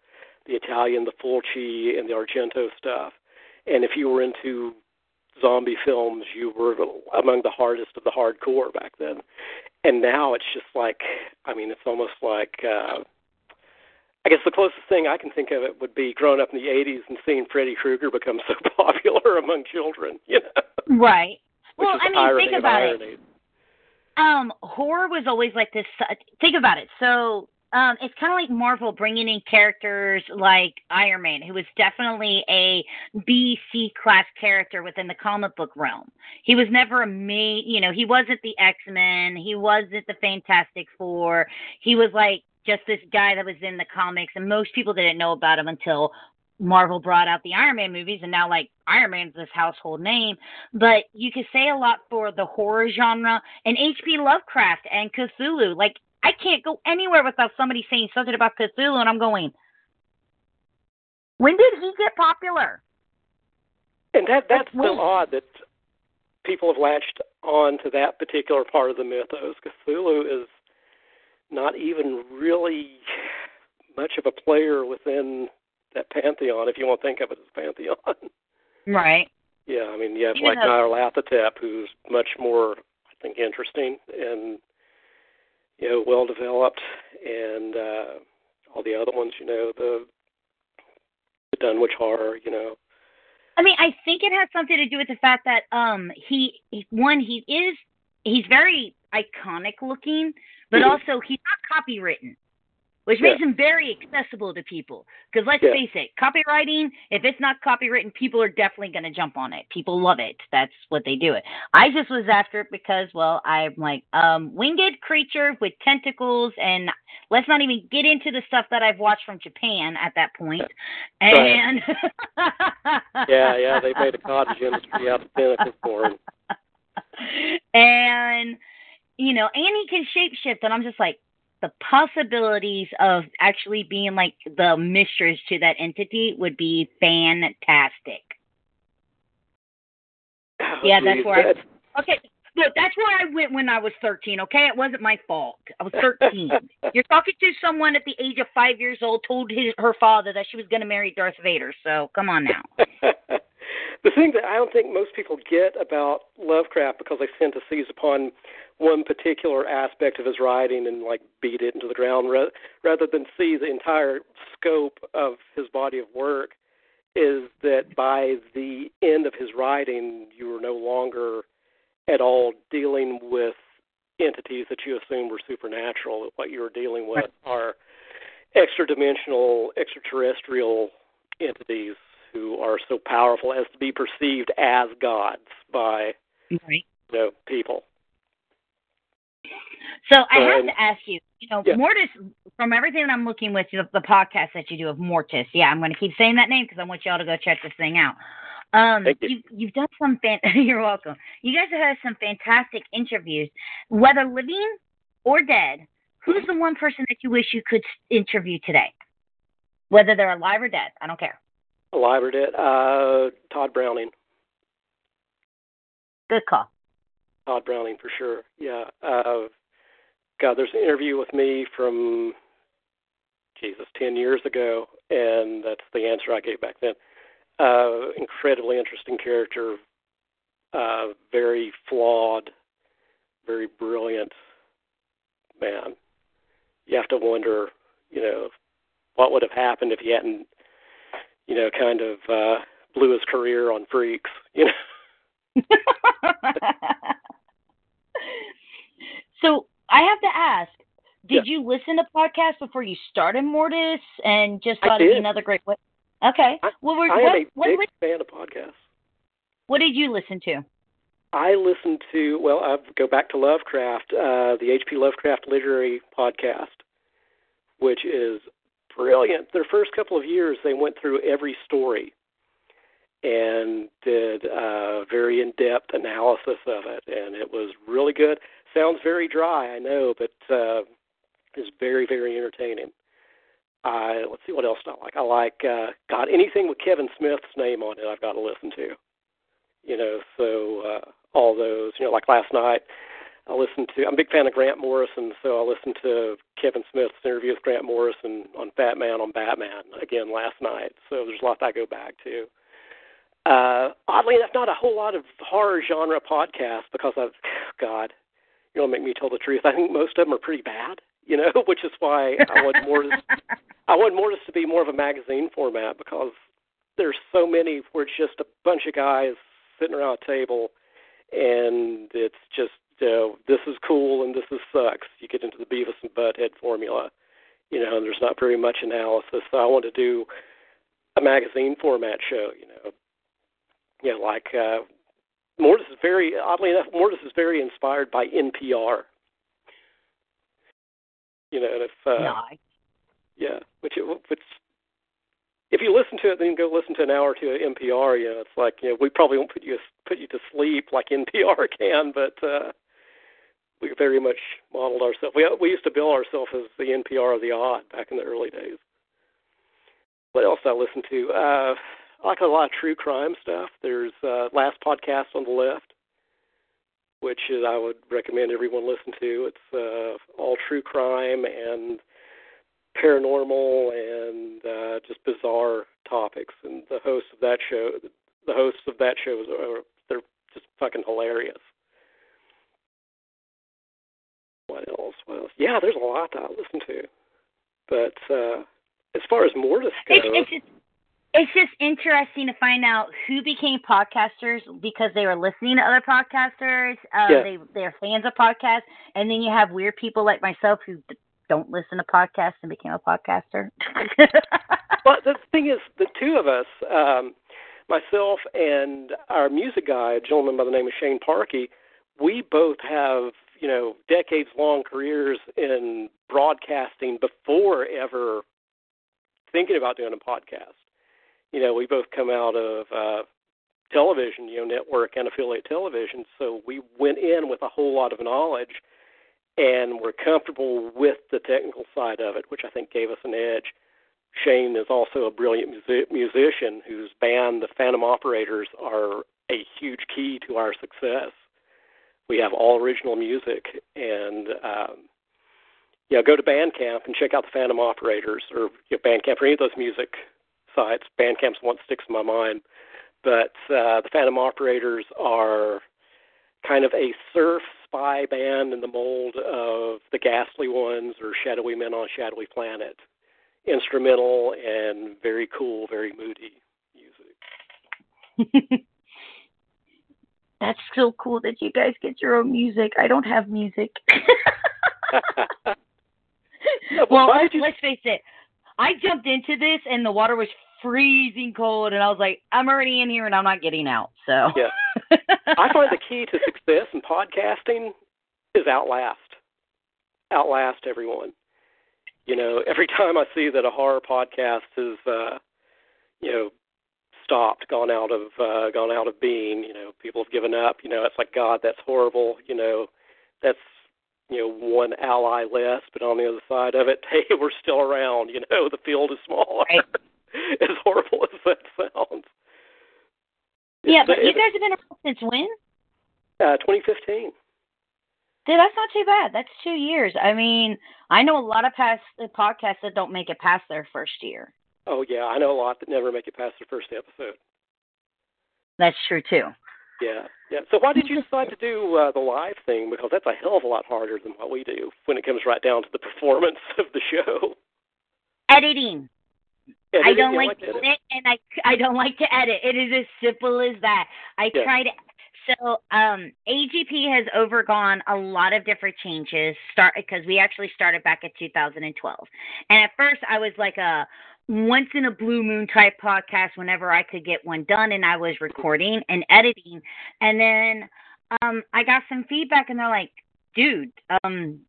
the Italian, the Fulci, and the Argento stuff. And if you were into zombie films, you were among the hardest of the hardcore back then. And now it's just like, I mean, it's almost like. Uh, I guess the closest thing I can think of it would be growing up in the '80s and seeing Freddy Krueger become so popular among children. You know, right? Well, I mean, think about it. Um, horror was always like this. Uh, think about it. So, um, it's kind of like Marvel bringing in characters like Iron Man, who was definitely a B C class character within the comic book realm. He was never a main. You know, he wasn't the X Men. He wasn't the Fantastic Four. He was like just this guy that was in the comics, and most people didn't know about him until Marvel brought out the Iron Man movies, and now like Iron Man's this household name. But you could say a lot for the horror genre and H.P. Lovecraft and Cthulhu. Like I can't go anywhere without somebody saying something about Cthulhu, and I'm going, when did he get popular? And that that's Like, so odd that people have latched on to that particular part of the mythos. Cthulhu is not even really much of a player within that pantheon, if you want to think of it as pantheon. Right. yeah, I mean, you have Even like though- Nyarlathotep, who's much more, I think, interesting and you know well developed, and uh, all the other ones, you know, the, the Dunwich Horror, you know. I mean, I think it has something to do with the fact that um he he- one he is he's very iconic looking, but also he's not copywritten, which Yeah. makes him very accessible to people. Because let's Yeah. face it, copywriting if it's not copywritten, people are definitely going to jump on it. People love it. That's what they do it. I just was after it because well, I'm like um winged creature with tentacles and. Let's not even get into the stuff that I've watched from Japan at that point. Right. And Yeah, yeah, they made a cottage industry out of tentacles for him. and you know, and he can shapeshift, and I'm just like the possibilities of actually being like the mistress to that entity would be fantastic. Yeah, that's where I- Okay, look, that's where I went when I was 13. Okay, it wasn't my fault. I was 13. You're talking to someone at the age of five years old told his her father that she was going to marry Darth Vader. So come on now. the thing that I don't think most people get about Lovecraft because they tend to seize upon one particular aspect of his writing and like beat it into the ground ra- rather than see the entire scope of his body of work is that by the end of his writing you are no longer at all dealing with entities that you assume were supernatural. What you are dealing with are extra dimensional, extraterrestrial entities who are so powerful as to be perceived as gods by Right. you know, people. So I have Um, to ask you, you know, yeah. Mortis, from everything that I'm looking with, the, the podcast that you do of Mortis, yeah, I'm going to keep saying that name because I want y'all to go check this thing out. Um, Thank you. You've, you've done some, fan- you're welcome. You guys have had some fantastic interviews, whether living or dead. Who's the one person that you wish you could interview today? Whether they're alive or dead, I don't care. Alive or dead? Uh, Tod Browning. Good call. Tod Browning for sure. Yeah. Uh, God, there's an interview with me from Jesus ten years ago, and that's the answer I gave back then. Uh, incredibly interesting character, uh, very flawed, very brilliant man. You have to wonder, you know, what would have happened if he hadn't, you know, kind of uh, blew his career on freaks, you know. so I have to ask, did Yeah. you listen to podcasts before you started Mortis and just thought it'd be another great way? Okay. I- Well, we're, I am a what, big what, fan of podcasts. what did you listen to? I listened to well, I go back to Lovecraft, uh, the H.P. Lovecraft Literary Podcast, which is brilliant. Their first couple of years, they went through every story and did a very in-depth analysis of it, and it was really good. Sounds very dry, I know, but uh, is very, very entertaining. I let's see what else I like. I like uh, God anything with Kevin Smith's name on it. I've got to listen to you know, so uh, all those, you know, like last night, I listened to. I'm a big fan of Grant Morrison, so I listened to Kevin Smith's interview with Grant Morrison on Fat Man on Batman again last night. So there's a lot that I go back to. Uh, oddly enough, not a whole lot of horror genre podcasts because I've, God, you don't make me tell the truth. I think most of them are pretty bad, you know, which is why I want more. I want more to be more of a magazine format because there's so many where it's just a bunch of guys sitting around a table, and it's just you know, this is cool and this is sucks. You get into the Beavis and Butthead formula, you know, and there's not very much analysis. So I want to do a magazine format show, you know. You know, like uh Mortis is very oddly enough, Mortis is very inspired by NPR. You know, and if uh Nice. yeah, which it, which if you listen to it, then go listen to an hour or two of NPR. You know, it's like you know we probably won't put you put you to sleep like NPR can, but uh, we very much modeled ourselves. We we used to bill ourselves as the NPR of the odd back in the early days. What else I listen to? Uh, I like a lot of true crime stuff. There's uh, Last Podcast on the Left, which is, I would recommend everyone listen to. It's uh, all true crime and paranormal and uh, just bizarre topics. And the hosts of that show, the hosts of that show, are they're just fucking hilarious. What else? What else? Yeah, there's a lot that I listen to. But uh, as far as Mortis goes, It's, it's just interesting to find out who became podcasters because they were listening to other podcasters. Uh, Yeah. They they're fans of podcasts, and then you have weird people like myself who d- don't listen to podcasts and became a podcaster. well, the thing is, the two of us, um, myself and our music guy, a gentleman by the name of Shane Parkey, we both have you know decades long careers in broadcasting before ever thinking about doing a podcast. You know, we both come out of uh, television, you know, network and affiliate television, so we went in with a whole lot of knowledge and we're comfortable with the technical side of it, which I think gave us an edge. Shane is also a brilliant music- musician whose band, the Phantom Operators, are a huge key to our success. We have all original music, and um, you know, go to Bandcamp and check out the Phantom Operators, or you know, Bandcamp or any of those music sites. Bandcamp's one that sticks in my mind, but uh, the Phantom Operators are kind of a surf spy band in the mold of the Ghastly Ones or Shadowy Men on a Shadowy Planet. Instrumental and very cool, very moody music. That's so cool that you guys get your own music. I don't have music. But well, let's, you- let's face it. I jumped into this and the water was freezing cold, and I was like, I'm already in here and I'm not getting out. So Yeah. I find the key to success in podcasting is outlast. Outlast everyone. You know, every time I see that a horror podcast is uh you know, stopped, gone out of uh gone out of being, you know, people have given up, you know, it's like God, that's horrible, you know, that's you know, one ally less, but on the other side of it, hey, we're still around, you know, the field is smaller. Right. as horrible as that sounds. yeah, It's- but you guys have been around since when? Uh, 2015. Dude, that's not too bad. That's two years. I mean, I know a lot of past uh, podcasts that don't make it past their first year. Oh yeah, I know a lot that never make it past their first episode. That's true too. Yeah, yeah. So why did you decide to do uh, the live thing? Because that's a hell of a lot harder than what we do when it comes right down to the performance of the show. Editing. Editing, I don't you like to edit? edit, and I I don't like to edit. It is as simple as that. I Yeah. try to. So um, AGP has overgone a lot of different changes. Start because we actually started back in 2012, and at first I was like a once in a blue moon type podcast whenever I could get one done, and I was recording and editing, and then um, I got some feedback, and they're like, "Dude, um,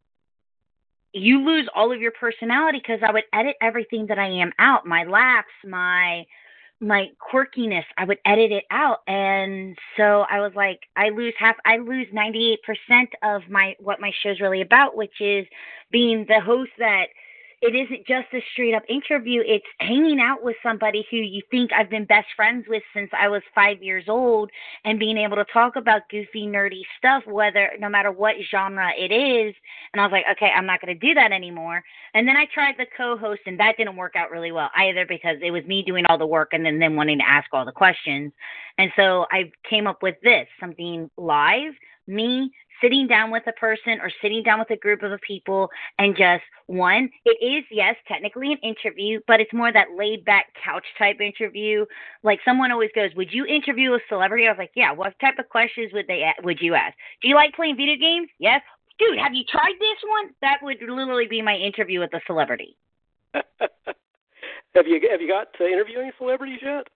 you lose all of your personality because I would edit everything that I am out, my laughs, my my quirkiness, I would edit it out. And so I was like, I lose half I lose 98% of my what my show's really about, which is being the host that it isn't just a straight up interview. It's hanging out with somebody who you think I've been best friends with since I was five years old and being able to talk about goofy, nerdy stuff, whether no matter what genre it is. And I was like, okay, I'm not going to do that anymore. And then I tried the co host, and that didn't work out really well either because it was me doing all the work and then them wanting to ask all the questions. And so I came up with this something live, me sitting down with a person or sitting down with a group of people and just one, it is, yes, technically an interview, but it's more that laid back couch type interview. Like someone always goes, Would you interview a celebrity? I was like, Yeah, what type of questions would they would you ask? Do you like playing video games? Yes. Dude, have you tried this one? That would literally be my interview with a celebrity. have you have you got to interview any celebrities yet?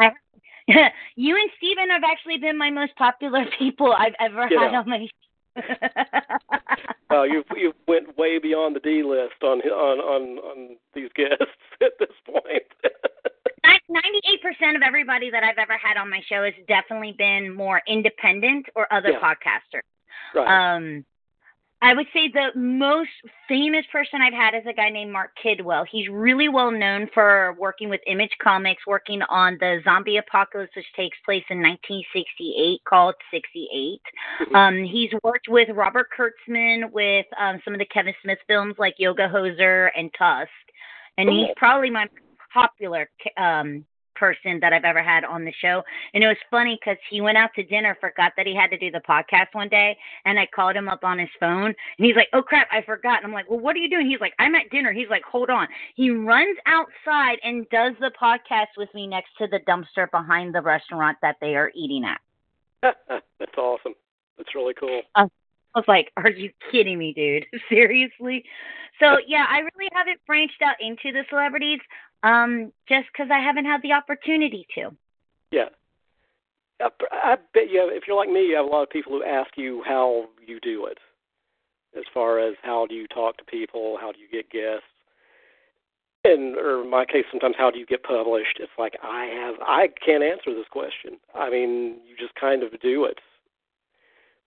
you and Steven have actually been my most popular people I've ever Get had out. on my Well, you you went way beyond the D list on on on on these guests at this point. Ninety-eight percent of everybody that I've ever had on my show has definitely been more independent or other Yeah. podcasters. right. Um, I would say the most famous person I've had is a guy named Mark Kidwell. He's really well known for working with Image Comics, working on the zombie apocalypse, which takes place in 1968, called 68. Um, he's worked with Robert Kurtzman with um, some of the Kevin Smith films like Yoga Hoser and Tusk, and he's probably my popular um, person that I've ever had on the show. And it was funny because he went out to dinner, forgot that he had to do the podcast one day, and I called him up on his phone, and he's like, "Oh crap, I forgot." And I'm like, "Well, what are you doing?" He's like, "I'm at dinner." He's like, "Hold on." He runs outside and does the podcast with me next to the dumpster behind the restaurant that they are eating at. That's awesome. That's really cool. I was like, "Are you kidding me, dude? Seriously?" So yeah, I really haven't branched out into the celebrities, um, just because I haven't had the opportunity to. Yeah. I, I bet you, have, if you're like me, you have a lot of people who ask you how you do it, as far as how do you talk to people, how do you get guests, and or in my case, sometimes how do you get published? It's like I have, I can't answer this question. I mean, you just kind of do it,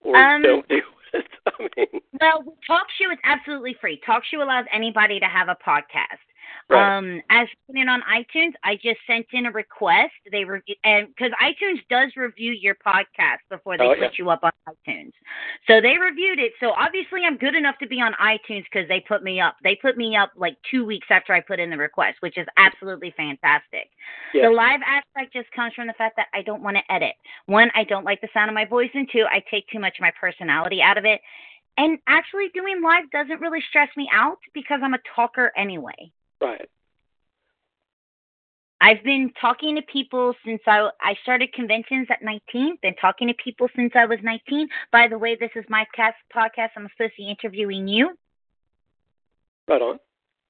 or Um, don't do it. I mean, Well, TalkShoe is absolutely free. TalkShoe allows anybody to have a podcast. Right? Um, as written on iTunes, I just sent in a request. They review, and because iTunes does review your podcast before they Oh, put yeah. you up on iTunes, so they reviewed it. So obviously, I'm good enough to be on iTunes because they put me up. They put me up like two weeks after I put in the request, which is absolutely fantastic. Yeah. The live aspect just comes from the fact that I don't want to edit. One, I don't like the sound of my voice, and two, I take too much of my personality out of it. And actually, doing live doesn't really stress me out because I'm a talker anyway. Right. I've been talking to people since I I started conventions at 19. Been talking to people since I was 19. By the way, this is my cast podcast. I'm supposed to be interviewing you. Right on.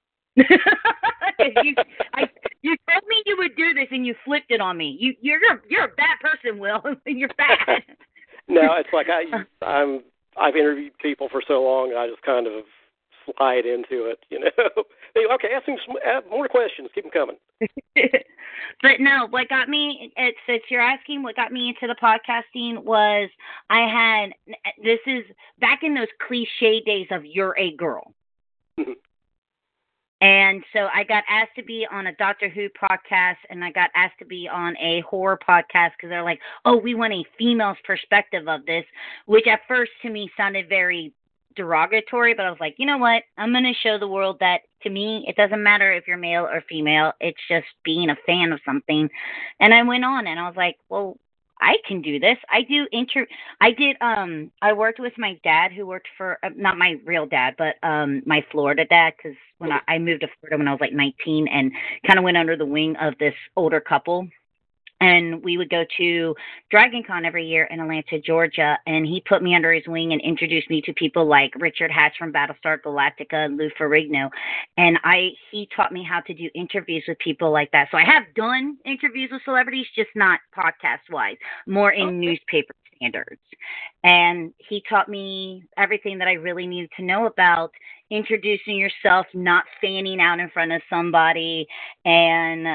you, I, you told me you would do this, and you flipped it on me. You, you're a, you're a bad person, Will. you're bad. No, it's like I I'm I've interviewed people for so long I just kind of slide into it, you know. Okay, ask me some ask more questions. Keep them coming. but no, what got me, it, since you're asking, what got me into the podcasting was I had, this is back in those cliche days of you're a girl. Mhm. And so I got asked to be on a Doctor Who podcast and I got asked to be on a horror podcast because they're like, oh, we want a female's perspective of this, which at first to me sounded very derogatory, but I was like, you know what? I'm going to show the world that to me, it doesn't matter if you're male or female. It's just being a fan of something. And I went on and I was like, well, I can do this. I do inter I did um I worked with my dad who worked for uh, not my real dad, but um my Florida dad cuz when I, I moved to Florida when I was like 19 and kind of went under the wing of this older couple and we would go to Dragon Con every year in Atlanta, Georgia. And he put me under his wing and introduced me to people like Richard Hatch from Battlestar Galactica and Lou Ferrigno. And I he taught me how to do interviews with people like that. So I have done interviews with celebrities, just not podcast wise, more in okay. newspaper standards. And he taught me everything that I really needed to know about introducing yourself, not fanning out in front of somebody. And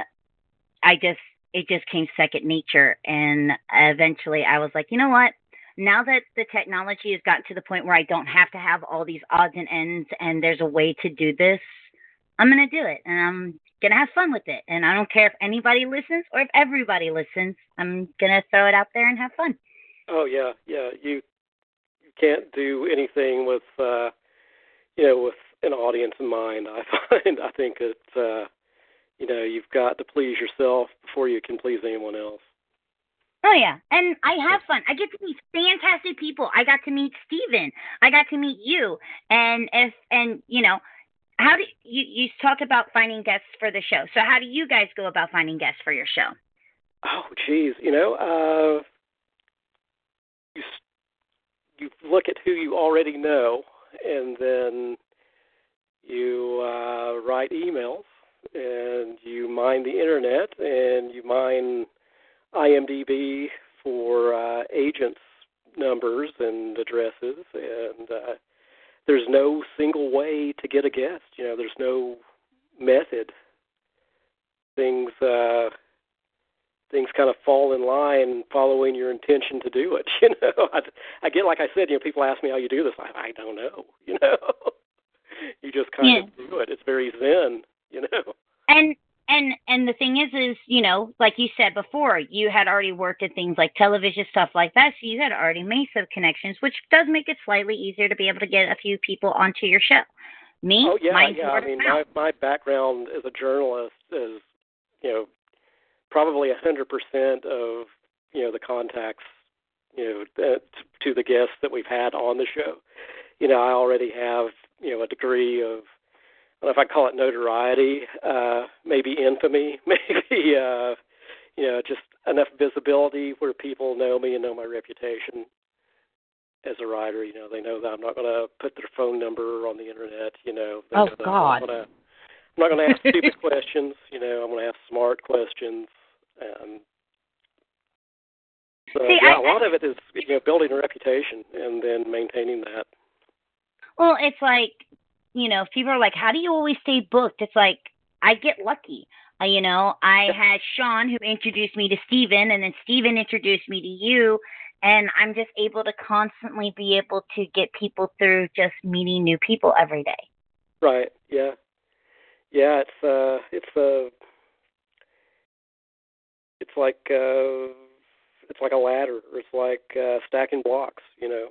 I just it just came second nature. And eventually I was like, you know what? Now that the technology has gotten to the point where I don't have to have all these odds and ends and there's a way to do this, I'm going to do it. And I'm going to have fun with it. And I don't care if anybody listens or if everybody listens. I'm going to throw it out there and have fun. Oh, yeah. Yeah. You, you can't do anything with, uh, you know, with an audience in mind. I find, I think it's, uh, you know you've got to please yourself before you can please anyone else. Oh yeah, and I have fun. I get to meet fantastic people. I got to meet Steven. I got to meet you, and if and you know, how do you you talk about finding guests for the show? So how do you guys go about finding guests for your show? Oh, geez, you know, uh, you you look at who you already know, and then you uh, write emails and you mine the internet and you mine IMDb for uh, agents' numbers and addresses, and uh, there's no single way to get a guest. You know, there's no method. Things uh, things kind of fall in line following your intention to do it. You know, I, I get like I said. You know, people ask me how you do this. I, I don't know. You know, you just kind yeah. of do it. It's very zen you know. And and and the thing is is you know like you said before you had already worked at things like television stuff like that so you had already made some connections which does make it slightly easier to be able to get a few people onto your show me oh yeah yeah i mean my my background as a journalist is you know probably a hundred percent of you know the contacts you know uh, to the guests that we've had on the show you know i already have you know a degree of I don't know if I call it notoriety, uh, maybe infamy, maybe uh, you know just enough visibility where people know me and know my reputation as a writer. You know, they know that I'm not going to put their phone number on the internet. You know, they oh know God. I'm, not going to ask stupid questions. You know, I'm going to ask smart questions. And so See, yeah, I, a lot of it is you know building a reputation and then maintaining that. Well, it's like you know, people are like, how do you always stay booked? It's like, I get lucky. Uh, you know, I had Sean who introduced me to Steven, and then Steven introduced me to you. And I'm just able to constantly be able to get people through just meeting new people every day. Right. Yeah. Yeah. It's uh, it's uh, it's like uh, it's like a ladder. It's like uh, stacking blocks. You know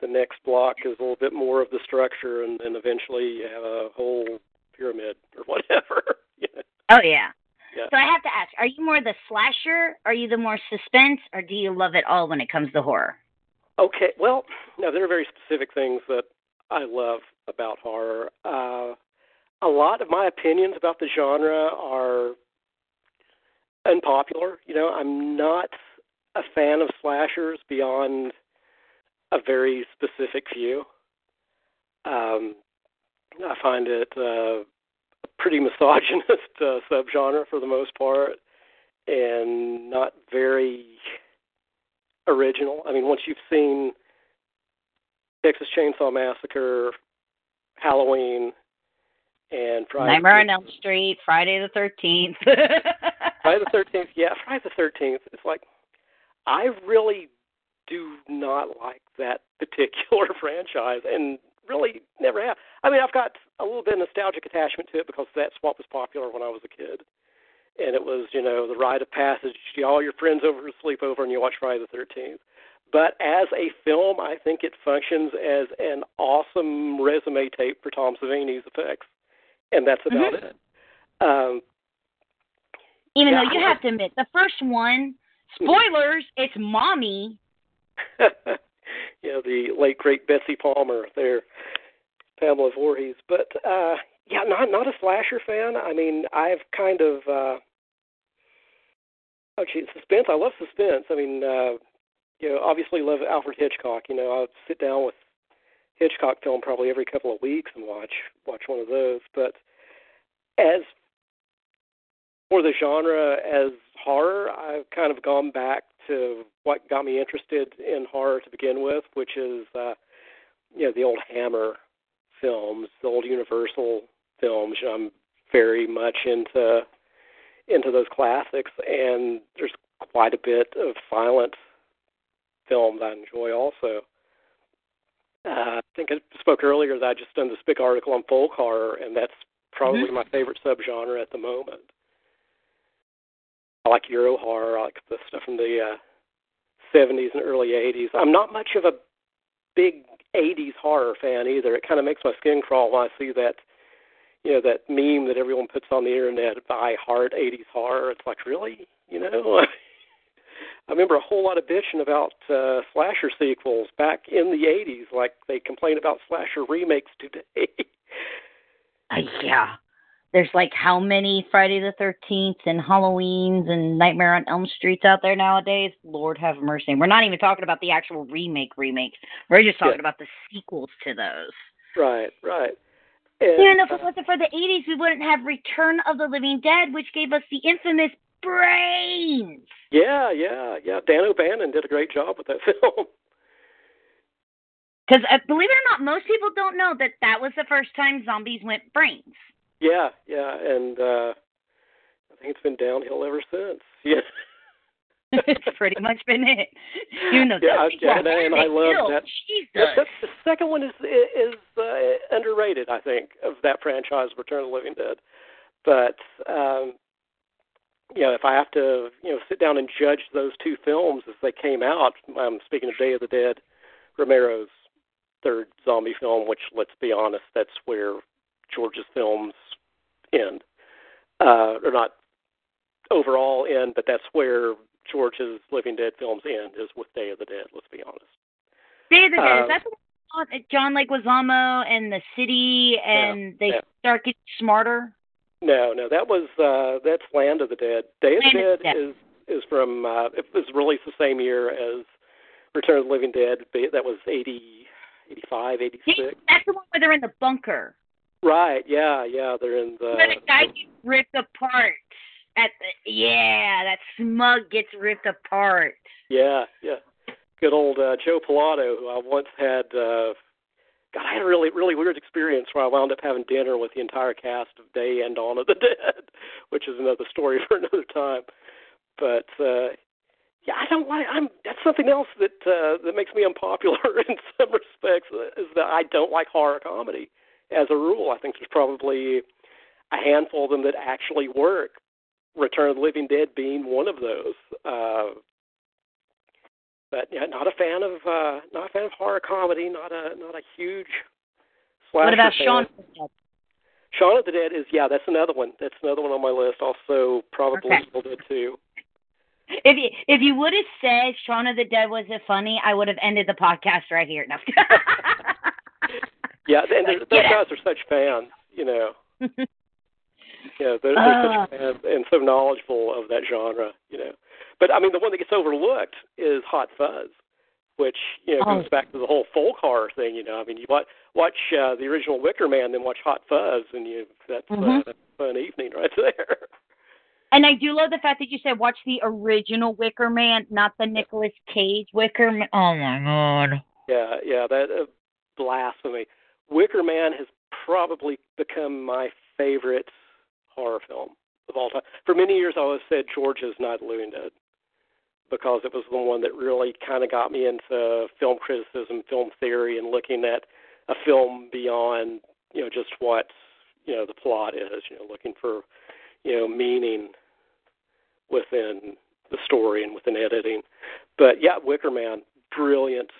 the next block is a little bit more of the structure, and then eventually you have a whole pyramid or whatever. Oh yeah. yeah. So I have to ask: Are you more the slasher? Are you the more suspense, or do you love it all when it comes to horror? Okay. Well, no, there are very specific things that I love about horror. Uh, a lot of my opinions about the genre are unpopular. You know, I'm not a fan of slashers beyond a very specific view. Um, I find it uh, a pretty misogynist uh, subgenre for the most part, and not very original. I mean, once you've seen Texas Chainsaw Massacre, Halloween, and Friday Nightmare on Elm Street, Friday the Thirteenth. Friday the Thirteenth, yeah, Friday the Thirteenth. It's like I really do not like that particular franchise, and really never have. I mean, I've got a little bit of nostalgic attachment to it because that's what was popular when I was a kid, and it was you know the rite of passage. You all your friends over to sleep over, and you watch Friday the Thirteenth. But as a film, I think it functions as an awesome resume tape for Tom Savini's effects, and that's about Mhm. it. Um, Even Yeah, though you I- have to admit, the first one, spoilers, it's mommy. know, the late great Betsy Palmer there, Pamela Voorhees. But uh yeah, not not a slasher fan. I mean, I've kind of uh oh gee, suspense. I love suspense. I mean, uh you know, obviously love Alfred Hitchcock. You know, I'll sit down with Hitchcock film probably every couple of weeks and watch watch one of those. But as for the genre as horror, I've kind of gone back to what got me interested in horror to begin with, which is uh, you know the old Hammer films, the old Universal films. You know, I'm very much into into those classics, and there's quite a bit of silent films I enjoy also. Uh, I think I spoke earlier that I just done this big article on folk horror, and that's probably Mhm. my favorite subgenre at the moment. I like Euro horror. I like the stuff from the uh, 70s and early 80s. I'm not much of a big 80s horror fan either. It kind of makes my skin crawl when I see that, you know, that meme that everyone puts on the internet. I heart 80s horror. It's like really, you know. I remember a whole lot of bitching about uh, slasher sequels back in the 80s, like they complain about slasher remakes today. Uh, yeah. There's like how many Friday the 13th and Halloweens and Nightmare on Elm Streets out there nowadays? Lord have mercy. We're not even talking about the actual remake remakes. We're just talking Yeah. about the sequels to those. right, right. And, Even if it uh, wasn't for the 80s, we wouldn't have Return of the Living Dead, which gave us the infamous brains. yeah, yeah, yeah. Dan O'Bannon did a great job with that film. Because uh, believe it or not, most people don't know that that was the first time zombies went brains. Yeah, yeah, and uh I think it's been downhill ever since. Yeah. it's pretty much been it. You know, Yeah, I- yeah, and I hard to love that- Jesus. That, the second one is is uh, underrated, I think, of that franchise, Return of the Living Dead. But um you know, if I have to, you know, sit down and judge those two films as they came out, I'm speaking of Day of the Dead, Romero's third zombie film, which let's be honest, that's where George's films end. Uh or not overall end, but that's where George's Living Dead films end is with Day of the Dead, let's be honest. Day of the Dead. Is that the one with John Leguizamo and the city, and they start getting smarter? No, no, that was uh that's Land of the Dead. Day of the Land Dead the Dead. is is from uh it was released the same year as Return of the Living Dead. That was eighty eighty five, eighty six. That's the one where they're in the bunker. Right, yeah, yeah, they're in the where the guy gets ripped apart. At the, yeah, that smug gets ripped apart. Yeah, yeah. Good old uh Joe Pilato who I once had uh God, I had a really, really weird experience where I wound up having dinner with the entire cast of Day and Dawn of the Dead, which is another story for another time. But uh yeah, I don't like. I'm. That's something else that uh, that makes me unpopular in some respects. uh, Is that I don't like horror comedy. As a rule, I think there's probably a handful of them that actually work. Return of the Living Dead being one of those. Uh, but yeah, not a fan of uh, not a fan of horror comedy. Not a not a huge what about fan. Shaun of the Dead? Shaun of the Dead is yeah, that's another one. That's another one on my list. Also, probably Okay. Evil Dead too. If you if you would have said Shaun of the Dead was it funny, I would have ended the podcast right here. No. Yeah, and Like, those guys are such fans, you know. Yeah, they're, they're Ah. such fans and so knowledgeable of that genre, you know. But I mean, the one that gets overlooked is Hot Fuzz, which you know Oh. goes back to the whole folk horror thing. You know, I mean, you watch watch uh, the original Wicker Man, then watch Hot Fuzz, and you that's uh, Mhm. that's a fun evening right there. and I do love the fact that you said watch the original Wicker Man, not the Nicolas Cage Wicker Man. Oh my god. Yeah, yeah, that uh, blasphemy. Wicker Man has probably become my favorite horror film of all time. For many years, I always said of the Living Dead because it was the one that really kind of got me into film criticism, film theory, and looking at a film beyond you know just what you know the plot is. You know, looking for you know meaning within the story and within editing. But yeah, Wicker Man, brilliant,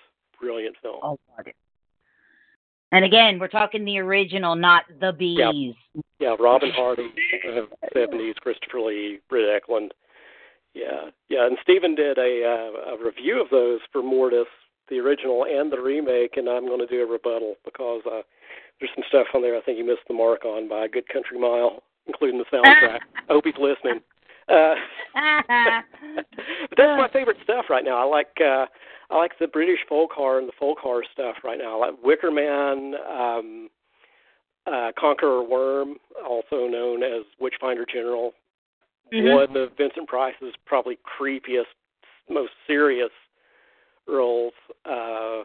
brilliant film. Oh. And again, we're talking the original, not the bees. Yeah, yeah Robin Hardy, seventies, uh, Christopher Lee, Britt Ekland. Yeah, yeah, and Stephen did a, uh, a review of those for Mortis, the original and the remake, and I'm going to do a rebuttal because uh, there's some stuff on there I think he missed the mark on by a good country mile, including the soundtrack. I hope he's listening. Uh, but that's my favorite stuff right now. I like uh, I like the British folk horror and the folk horror stuff right now. I like Wicker Man, um, uh, Conqueror Worm, also known as Witchfinder General. Mm-hmm. One of Vincent Price's probably creepiest, most serious roles. Uh,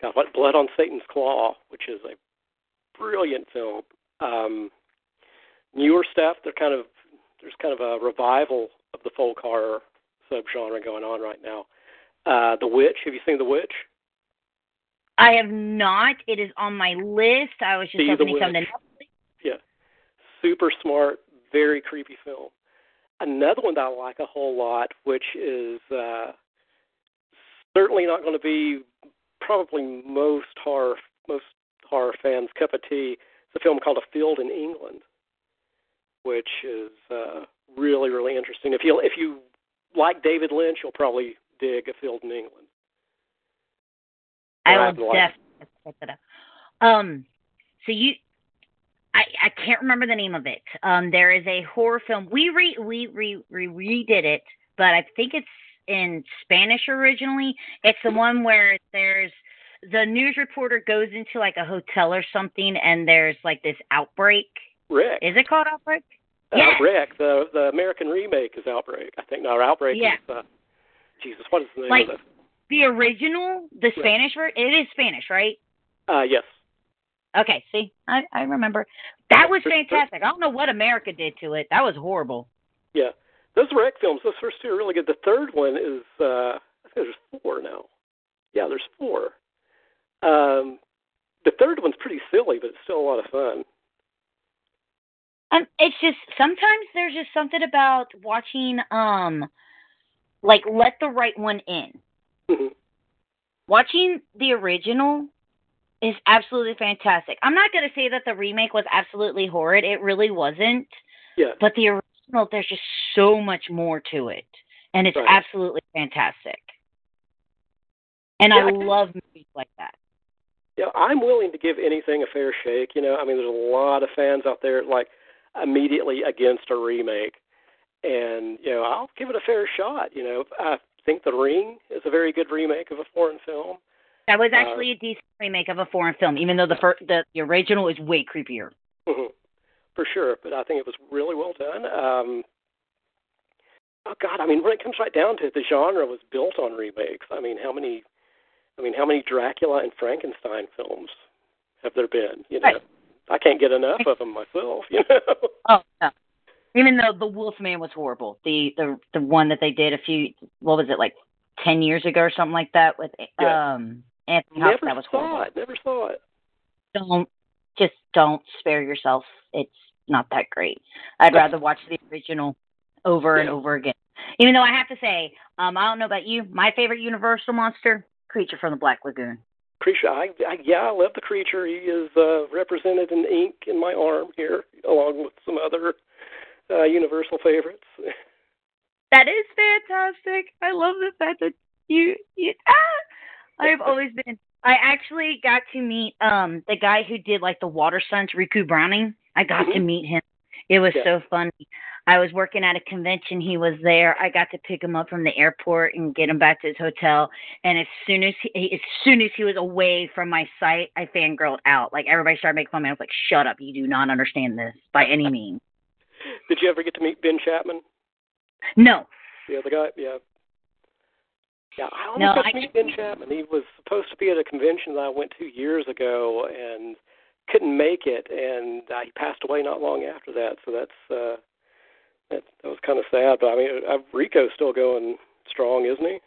got what Blood on Satan's Claw, which is a brilliant film. Um, newer stuff, they're kind of there's kind of a revival of the folk horror subgenre going on right now. Uh, the Witch. Have you seen The Witch? I have not. It is on my list. I was just See hoping to come to Netflix. Yeah, super smart, very creepy film. Another one that I like a whole lot, which is uh, certainly not going to be probably most horror most horror fans' cup of tea. It's a film called A Field in England which is uh, really really interesting. If you if you like David Lynch, you'll probably dig A Field in England. I will definitely check that out. Um, so you, I I can't remember the name of it. Um, there is a horror film. We re we re, re redid it, but I think it's in Spanish originally. It's the one where there's the news reporter goes into like a hotel or something, and there's like this outbreak REC. Is it called Outbreak? Uh, yes. REC. The the American remake is Outbreak. I think no, Outbreak yeah. is. Uh, Jesus, what is the name like, of it? The original, the. Spanish version. It is Spanish, right? Uh, yes. Okay, see, I I remember. That was fantastic. I don't know what America did to it. That was horrible. Yeah, those REC films. Those first two are really good. The third one is. uh I think there's four now. Yeah, there's four. Um, the third one's pretty silly, but it's still a lot of fun. Um, it's just sometimes there's just something about watching, um, like Let the Right One In. Mm-hmm. Watching the original is absolutely fantastic. I'm not going to say that the remake was absolutely horrid. It really wasn't. Yeah. But the original, there's just so much more to it, and it's right. absolutely fantastic. And yeah, I, I love movies like that. Yeah, I'm willing to give anything a fair shake. You know, I mean, there's a lot of fans out there like immediately against a remake. And you know, I'll give it a fair shot. You know, I think The Ring is a very good remake of a foreign film. That was actually uh, a decent remake of a foreign film, even though the fir- the, the original is way creepier. Mm-hmm. For sure, but I think it was really well done. Um, oh God, I mean, when it comes right down to it, the genre was built on remakes. I mean, how many, I mean, how many Dracula and Frankenstein films have there been? You know, right. I can't get enough of them myself. You know. Oh no. Even though the Wolfman was horrible, the the the one that they did a few what was it like ten years ago or something like that with yeah. um Anthony Hopkins that was horrible. saw. It. Never saw it. Don't just don't spare yourself. It's not that great. I'd rather watch the original over yeah. and over again. Even though I have to say, um, I don't know about you, my favorite Universal monster, Creature from the Black Lagoon. Creature, I, I yeah, I love the creature. He is uh, represented in ink in my arm here, along with some other uh, Universal favorites. That is fantastic. I love the fact that you, you ah, I've always been. I actually got to meet um the guy who did like the Water Sons, Ricou Browning. I got mm-hmm. to meet him. It was yeah. so funny. I was working at a convention. He was there. I got to pick him up from the airport and get him back to his hotel. And as soon as he, as soon as he was away from my sight, I fangirled out. Like everybody started making fun of me. I was like, "Shut up! You do not understand this by any means." Did you ever get to meet Ben Chapman? No. The other guy, yeah. Yeah, I almost no, got I to meet Ben Chapman. He was supposed to be at a convention that I went to years ago and couldn't make it, and uh, he passed away not long after that. So that's uh, that, that was kind of sad. But I mean, uh, Ricou's still going strong, isn't he?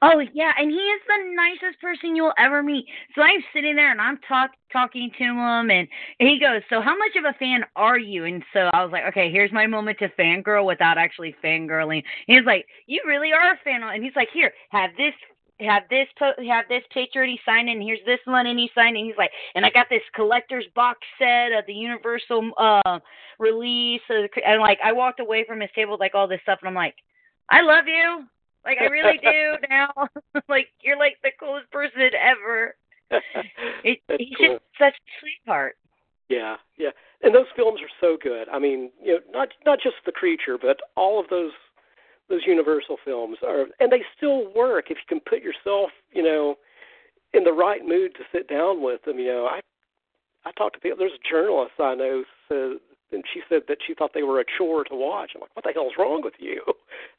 Oh yeah, and he is the nicest person you'll ever meet. So I'm sitting there and I'm talk talking to him, and he goes, "So how much of a fan are you?" And so I was like, "Okay, here's my moment to fangirl without actually fangirling." He's like, "You really are a fan," and he's like, "Here, have this." Have this po- have this picture and he signed it, and here's this one and he signed it. And he's like, and I got this collector's box set of the Universal uh, release, and like I walked away from his table with like all this stuff, and I'm like, I love you. Like I really do now. like you're like the coolest person ever. It, he's cool. just such a sweetheart. Yeah, yeah. And those films are so good. I mean, you know, not not just the creature, but all of those those Universal films are, and they still work if you can put yourself, you know, in the right mood to sit down with them. You know, I I talked to people. There's a journalist I know says and she said that she thought they were a chore to watch. I'm like, what the hell's wrong with you?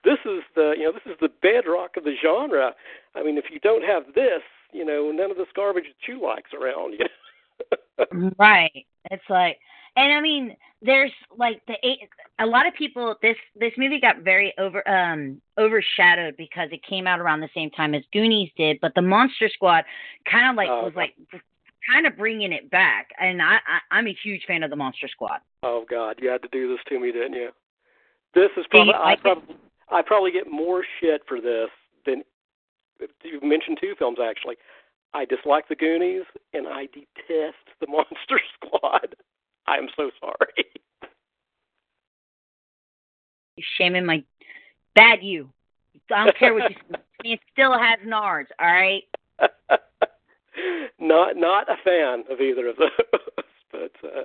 This is the you know this is the bedrock of the genre. I mean, if you don't have this, you know, none of this garbage that you like's around. You know? right. It's like, and I mean, there's like the eight, a lot of people. This this movie got very over um overshadowed because it came out around the same time as Goonies did, but the Monster Squad kind of like Oh, was like kind of bringing it back, and I, I I'm a huge fan of the Monster Squad. Oh God, you had to do this to me, didn't you? This is you probably I probably I probably get more shit for this than you've mentioned two films actually. I dislike the Goonies and I detest the Monster Squad. I am so sorry. You're shaming my bad you. I don't care what you say. It still has nards, all right? not not a fan of either of those, but uh,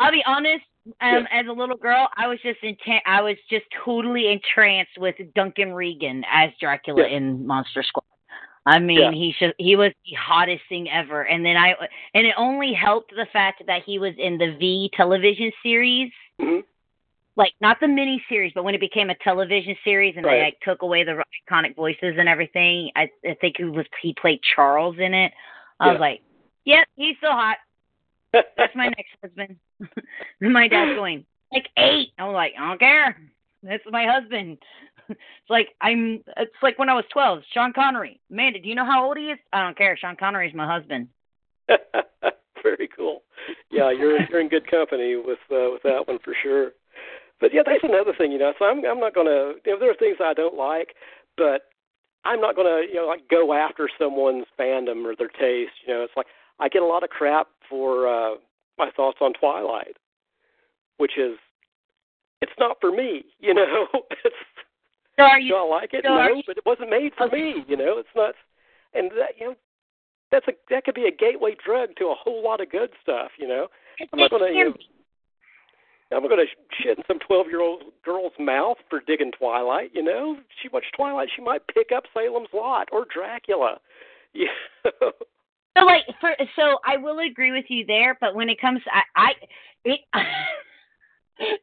I'll be honest. Um, as a little girl, I was just intent. I was just totally entranced with Duncan Regehr as Dracula Yeah. in Monster Squad. I mean, Yeah. he should, he was the hottest thing ever. And then I and it only helped the fact that he was in the V television series, mhm. like not the mini series, but when it became a television series and they like took away the iconic voices and everything. I, I think he was he played Charles in it. I Yeah. was like, yep, he's so hot. That's my next husband. my dad's going, like eight. I'm like, I don't care. That's my husband. It's like I'm it's like when I was twelve, Sean Connery. Amanda, do you know how old he is? I don't care. Sean Connery's my husband. Very cool. Yeah, you're you're in good company with uh, with that one for sure. But yeah, that's another thing, you know. So I'm I'm not gonna. You know, there are things I don't like, but I'm not gonna you know like go after someone's fandom or their taste. You know, it's like I get a lot of crap for uh, my thoughts on Twilight, which is it's not for me. You know, it's So are do I like it? so no, you- but it wasn't made for Okay. me. You know, it's not, and that you know, that's a that could be a gateway drug to a whole lot of good stuff. You know, I'm not gonna, you know. I'm going to shit in some twelve year old girl's mouth for digging Twilight. You know, she watched Twilight, she might pick up Salem's Lot or Dracula. You know? So like for so I will agree with you there, but when it comes I, I it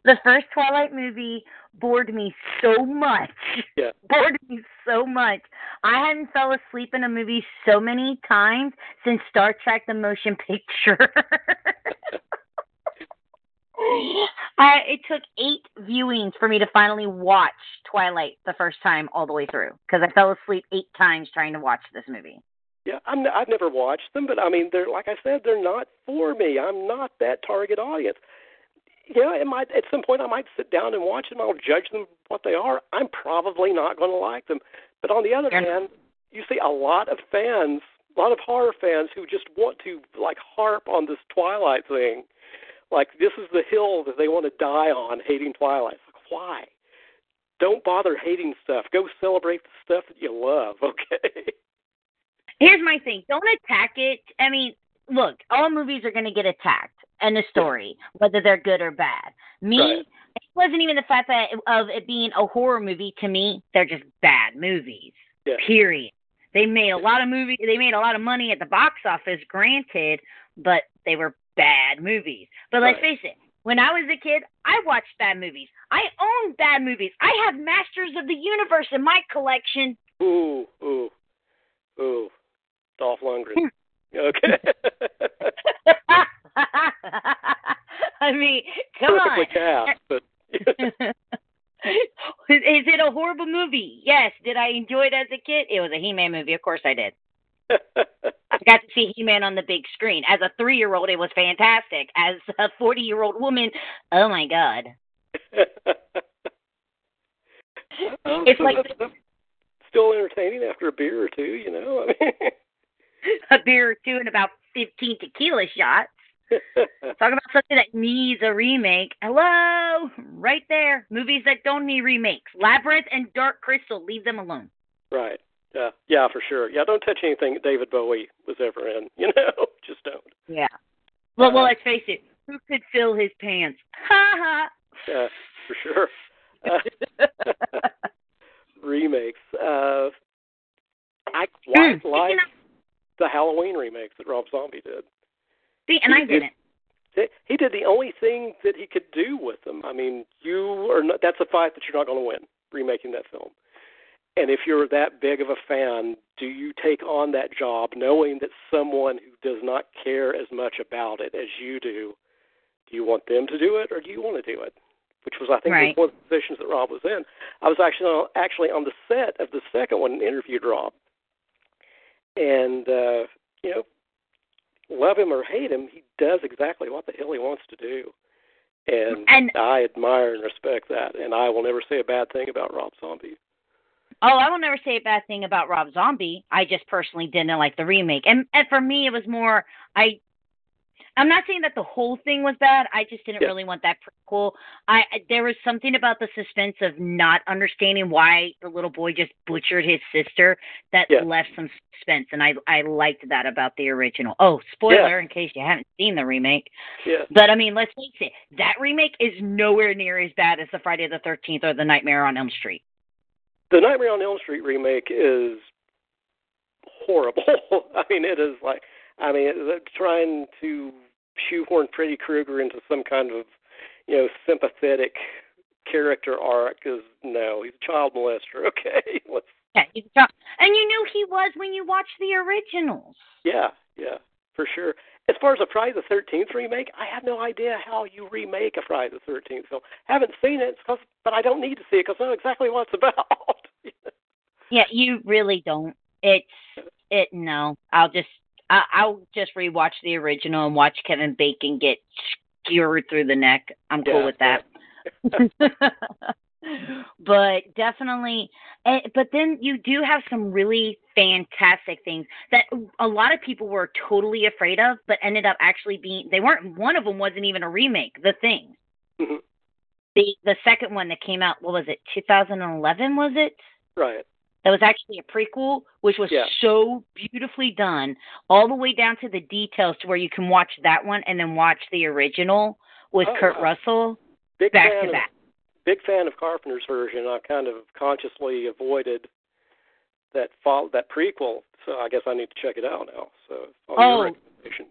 the first Twilight movie bored me so much. Yeah. Bored me so much. I hadn't fell asleep in a movie so many times since Star Trek the motion picture. I it took eight viewings for me to finally watch Twilight the first time all the way through because I fell asleep eight times trying to watch this movie. Yeah, I'm. I've never watched them, but I mean, they're like I said, they're not for me. I'm not that target audience. You know, it might at some point I might sit down and watch them. I'll judge them what they are. I'm probably not going to like them. But on the other Fair hand, you see a lot of fans, a lot of horror fans who just want to like harp on this Twilight thing. Like this is the hill that they want to die on, hating Twilight. Like, why? Don't bother hating stuff. Go celebrate the stuff that you love. Okay. Here's my thing. Don't attack it. I mean, look, all movies are going to get attacked and the story, whether they're good or bad. Me, Right. it wasn't even the fact that of it being a horror movie. To me, they're just bad movies. Yeah. Period. They made a lot of movie. They made a lot of money at the box office, granted, but they were bad movies. But let's Right. face it. When I was a kid, I watched bad movies. I own bad movies. I have Masters of the Universe in my collection. Ooh, ooh, ooh. Dolph Lundgren. Okay. I mean, come on. Cast, but is it a horrible movie. Yes. Did I enjoy it as a kid? It was a He-Man movie. Of course I did. I got to see He-Man on the big screen. As a three-year-old, it was fantastic. As a forty-year-old woman, oh my god. it's like still entertaining after a beer or two, you know. I mean, a beer or two and about fifteen tequila shots. Talk about something that needs a remake. Hello, right there. Movies that don't need remakes. Labyrinth and Dark Crystal. Leave them alone. Right. Yeah. Yeah, for sure. Yeah, don't touch anything David Bowie was ever in. You know, just don't. Yeah. Well, well, let's face it. Who could fill his pants? Ha ha. Yeah, for sure. Uh, remakes. Uh, I quite Mm, like you know- the Halloween remakes that Rob Zombie did. See, and He I did- didn't. He- He did the only thing that he could do with them. I mean, you are not, that's a fight that you're not going to win remaking that film. And if you're that big of a fan, do you take on that job knowing that someone who does not care as much about it as you do, do you want them to do it or do you want to do it? Which was, I think, Right. one of the positions that Rob was in. I was actually on, actually on the set of the second one and interviewed Rob. And, uh, you know, love him or hate him, he does exactly what the hell he wants to do. And, And- I admire and respect that. And I will never say a bad thing about Rob Zombie. Oh, I will never say a bad thing about Rob Zombie. I just personally didn't like the remake, and and for me, it was more I. I'm not saying that the whole thing was bad. I just didn't Yeah. really want that prequel. I there was something about the suspense of not understanding why the little boy just butchered his sister that Yeah. left some suspense, and I I liked that about the original. Oh, spoiler in case you haven't seen the remake. Yeah. But I mean, let's face it, that remake is nowhere near as bad as the Friday the Thirteenth or the Nightmare on Elm Street. The Nightmare on Elm Street remake is horrible. I mean, it is like, I mean, trying to shoehorn Freddy Krueger into some kind of, you know, sympathetic character arc is no. He's a child molester. Okay, let's. Yeah, you can tell. And you knew he was when you watched the originals. Yeah, yeah, for sure. As far as a Friday the Thirteenth remake, I have no idea how you remake a Friday the Thirteenth film. Haven't seen it, 'cause- but I don't need to see it because I know exactly what it's about. Yeah, you really don't. It's it. No, I'll just I, I'll just rewatch the original and watch Kevin Bacon get skewered through the neck. I'm cool Yeah, with that. but definitely, eh, but then you do have some really fantastic things that a lot of people were totally afraid of, but ended up actually being. They weren't. One of them wasn't even a remake. The Thing. Mhm. The the second one that came out. What was it? 2011 was it? right. That was actually a prequel, which was Yeah. so beautifully done, all the way down to the details to where you can watch that one and then watch the original with Oh, Kurt. Russell Big back fan to of back. big fan of Carpenter's version. I kind of consciously avoided that fall that prequel, so I guess I need to check it out now. So on Oh. your recommendation.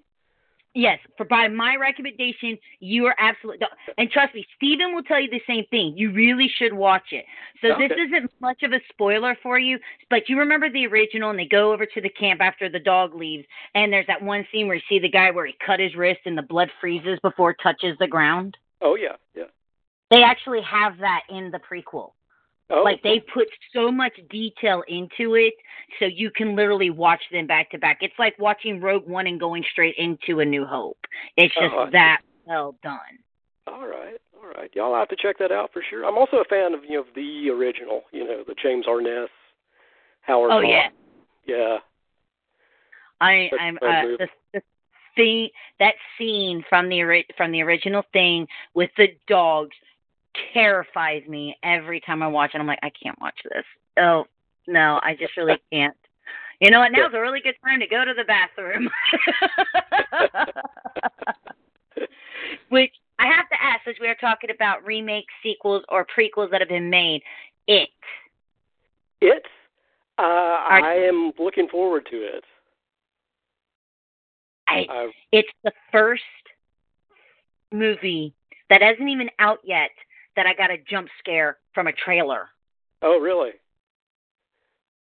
Yes, for by my recommendation, you are absolutely and trust me, Steven will tell you the same thing. You really should watch it. So this isn't much of a spoiler for you, but you remember the original and they go over to the camp after the dog leaves and there's that one scene where you see the guy where he cut his wrist and the blood freezes before it touches the ground. Oh yeah, yeah. They actually have that in the prequel. Oh, Like they put so much detail into it, so you can literally watch them back to back. It's like watching Rogue One and going straight into A New Hope. It's just see. that well done. All right, all right. Y'all have to check that out for sure. I'm also a fan of you know the original, you know, the James Arness, Howard. Oh yeah, yeah. I That's I'm uh, the the thing that scene from the from the original thing with the dogs terrifies me every time I watch it. I'm like, I can't watch this. Oh no, I just really can't. You know what? Now's a really good time to go to the bathroom. Which I have to ask, as we are talking about remakes, sequels, or prequels that have been made, it. It. Uh, I am looking forward to it. I, I it's the first movie that isn't even out yet that I got a jump scare from a trailer. oh really?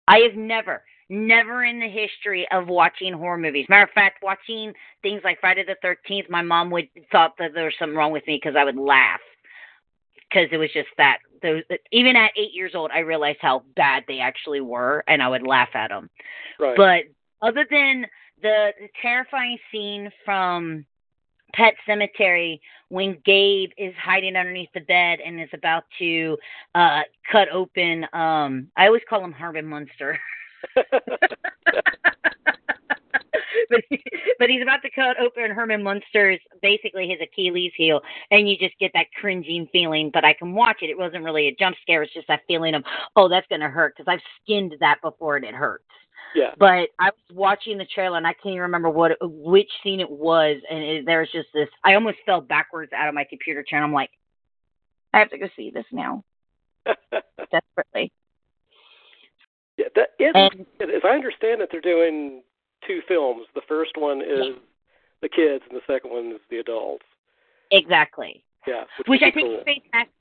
I have never, never in the history of watching horror movies. Matter of fact, watching things like Friday the Thirteenth, my mom would thought that there was something wrong with me because I would laugh because it was just that those even at eight years old, I realized how bad they actually were, and I would laugh at them. Right. But other than the, the terrifying scene from Pet Cemetery when Gabe is hiding underneath the bed and is about to uh cut open um I always call him Herman Munster. but he's about to cut open Herman Munster's basically his Achilles heel, and you just get that cringing feeling. But I can watch it. It wasn't really a jump scare. It's just that feeling of oh, that's gonna hurt because I've skinned that before and it hurts. Yeah. But I was watching the trailer and I can't even remember what which scene it was, and it, there was just this. I almost fell backwards out of my computer chair. I'm like, I have to go see this now desperately. Yeah, that is, And- as I understand it, they're doing two films. The first one is the kids, and the second one is the adults. Exactly. Yeah, which, which I think cool. is fantastic.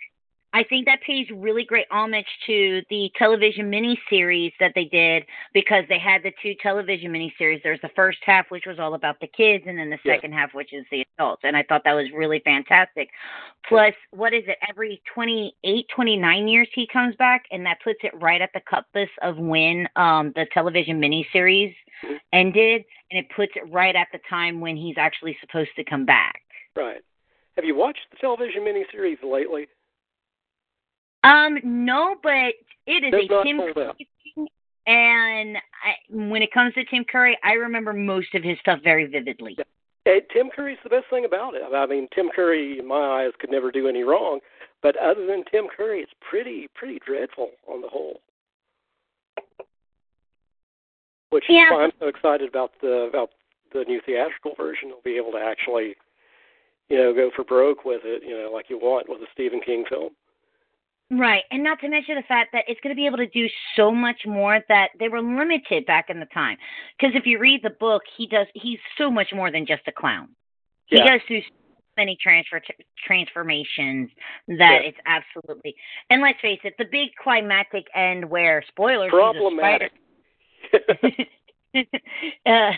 I think that pays really great homage to the television miniseries that they did because they had the two television miniseries. There's the first half, which was all about the kids, and then the Yeah. second half, which is the adults. And I thought that was really fantastic. Plus, what is it? Every 28, 29 years he comes back, and that puts it right at the cusp of when um, the television miniseries Mhm. ended, and it puts it right at the time when he's actually supposed to come back. Right. Have you watched the television miniseries lately? Um, no, but it is Does a Tim. Curry thing, and I, when it comes to Tim Curry, I remember most of his stuff very vividly. Hey, Tim Curry's the best thing about it. I mean, Tim Curry, in my eyes, could never do any wrong. But other than Tim Curry, it's pretty, pretty dreadful on the whole. Which is Yeah. why I'm so excited about the about the new theatrical version. You'll be able to actually, you know, go for broke with it. You know, like you want with a Stephen King film. Right, and not to mention the fact that it's going to be able to do so much more that they were limited back in the time. Because if you read the book, he does he's so much more than just a clown. He goes through so many transfer transformations that Yeah. it's absolutely. And let's face it, the big climactic end where spoilers he's a spider- Problematic. uh,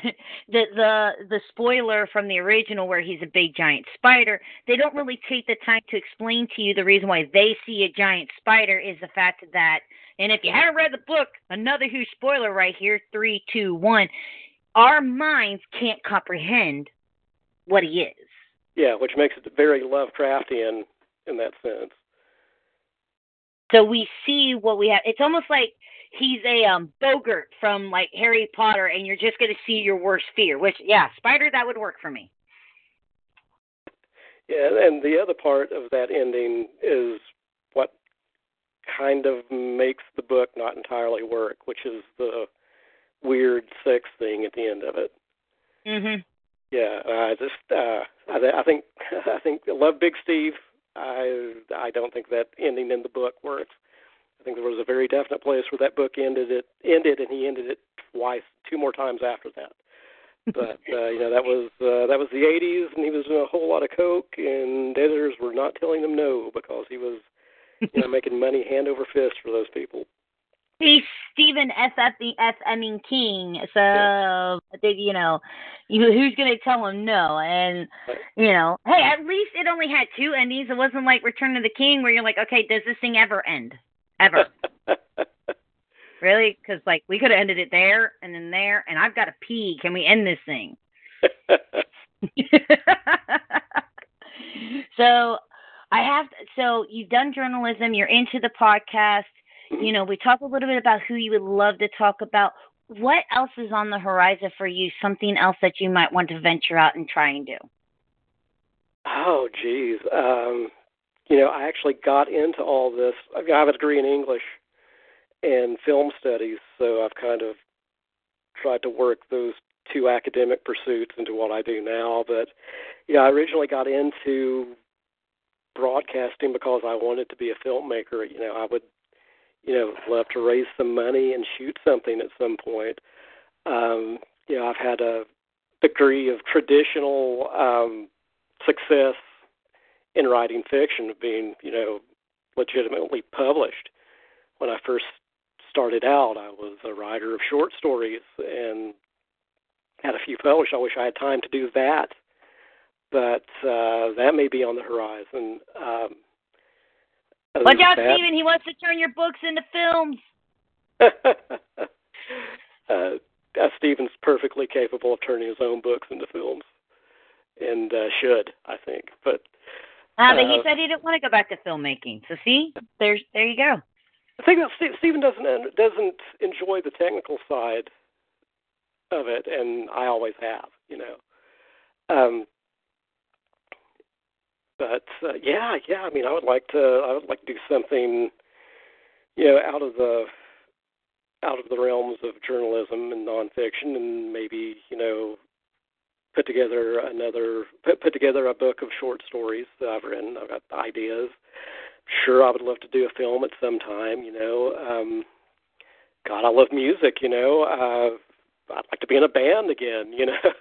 the the the spoiler from the original where he's a big giant spider they don't really take the time to explain to you the reason why they see a giant spider is the fact that and if you haven't read the book another huge spoiler right here three two one our minds can't comprehend what he is yeah, which makes it very Lovecraftian in that sense. so we see what we have it's almost like he's a um boggart from like harry potter and you're just going to see your worst fear which yeah spider that would work for me Yeah, and the other part of that ending is what kind of makes the book not entirely work, which is the weird sex thing at the end of it. mhm Yeah, I just uh I, th- I think I think I love Big Steve. I I don't think that ending in the book works. I think there was a very definite place where that book ended it ended and he ended it twice, two more times after that. But uh, you know that was uh, that was the '80s, and he was doing a whole lot of coke, and editors were not telling him no because he was, you know, making money hand over fist for those people. He's Stephen F. F. F. Emming King, so they, you know, who's going to tell him no? And you know, hey, at least it only had two endings. It wasn't like Return of the King, where you're like, okay, does this thing ever end? Ever? really? Because like we could have ended it there and then there, and I've got to pee. Can we end this thing? so I have so you've done journalism, you're into the podcast. You know, we talk a little bit about who you would love to talk about. What else is on the horizon for you? Something else that you might want to venture out and try and do? Oh, geez. Um, you know, I actually got into all this. I have a degree in English and film studies, so I've kind of tried to work those two academic pursuits into what I do now. But yeah, I originally got into broadcasting because I wanted to be a filmmaker. You know, I would, you know, love to raise some money and shoot something at some point. Um, you know, I've had a degree of traditional um, success in writing fiction, of being, you know, legitimately published. When I first started out, I was a writer of short stories and had a few published. I wish I had time to do that, but uh, that may be on the horizon. Um, Watch out, Steven. He wants to turn your books into films. uh, uh, Steven's perfectly capable of turning his own books into films, and uh, should, I think. But uh, but he said he didn't want to go back to filmmaking. So see, there's there you go. The thing that Steven doesn't doesn't enjoy the technical side of it, and I always have, you know. Um, but uh, yeah, yeah. I mean, I would like to. I would like to do something, you know, out of the out of the realms of journalism and nonfiction, and maybe you know, put together another put, put together a book of short stories that I've written. I've got ideas. Sure, I would love to do a film at some time. You know, um, God, I love music. You know, uh, I'd like to be in a band again. You know.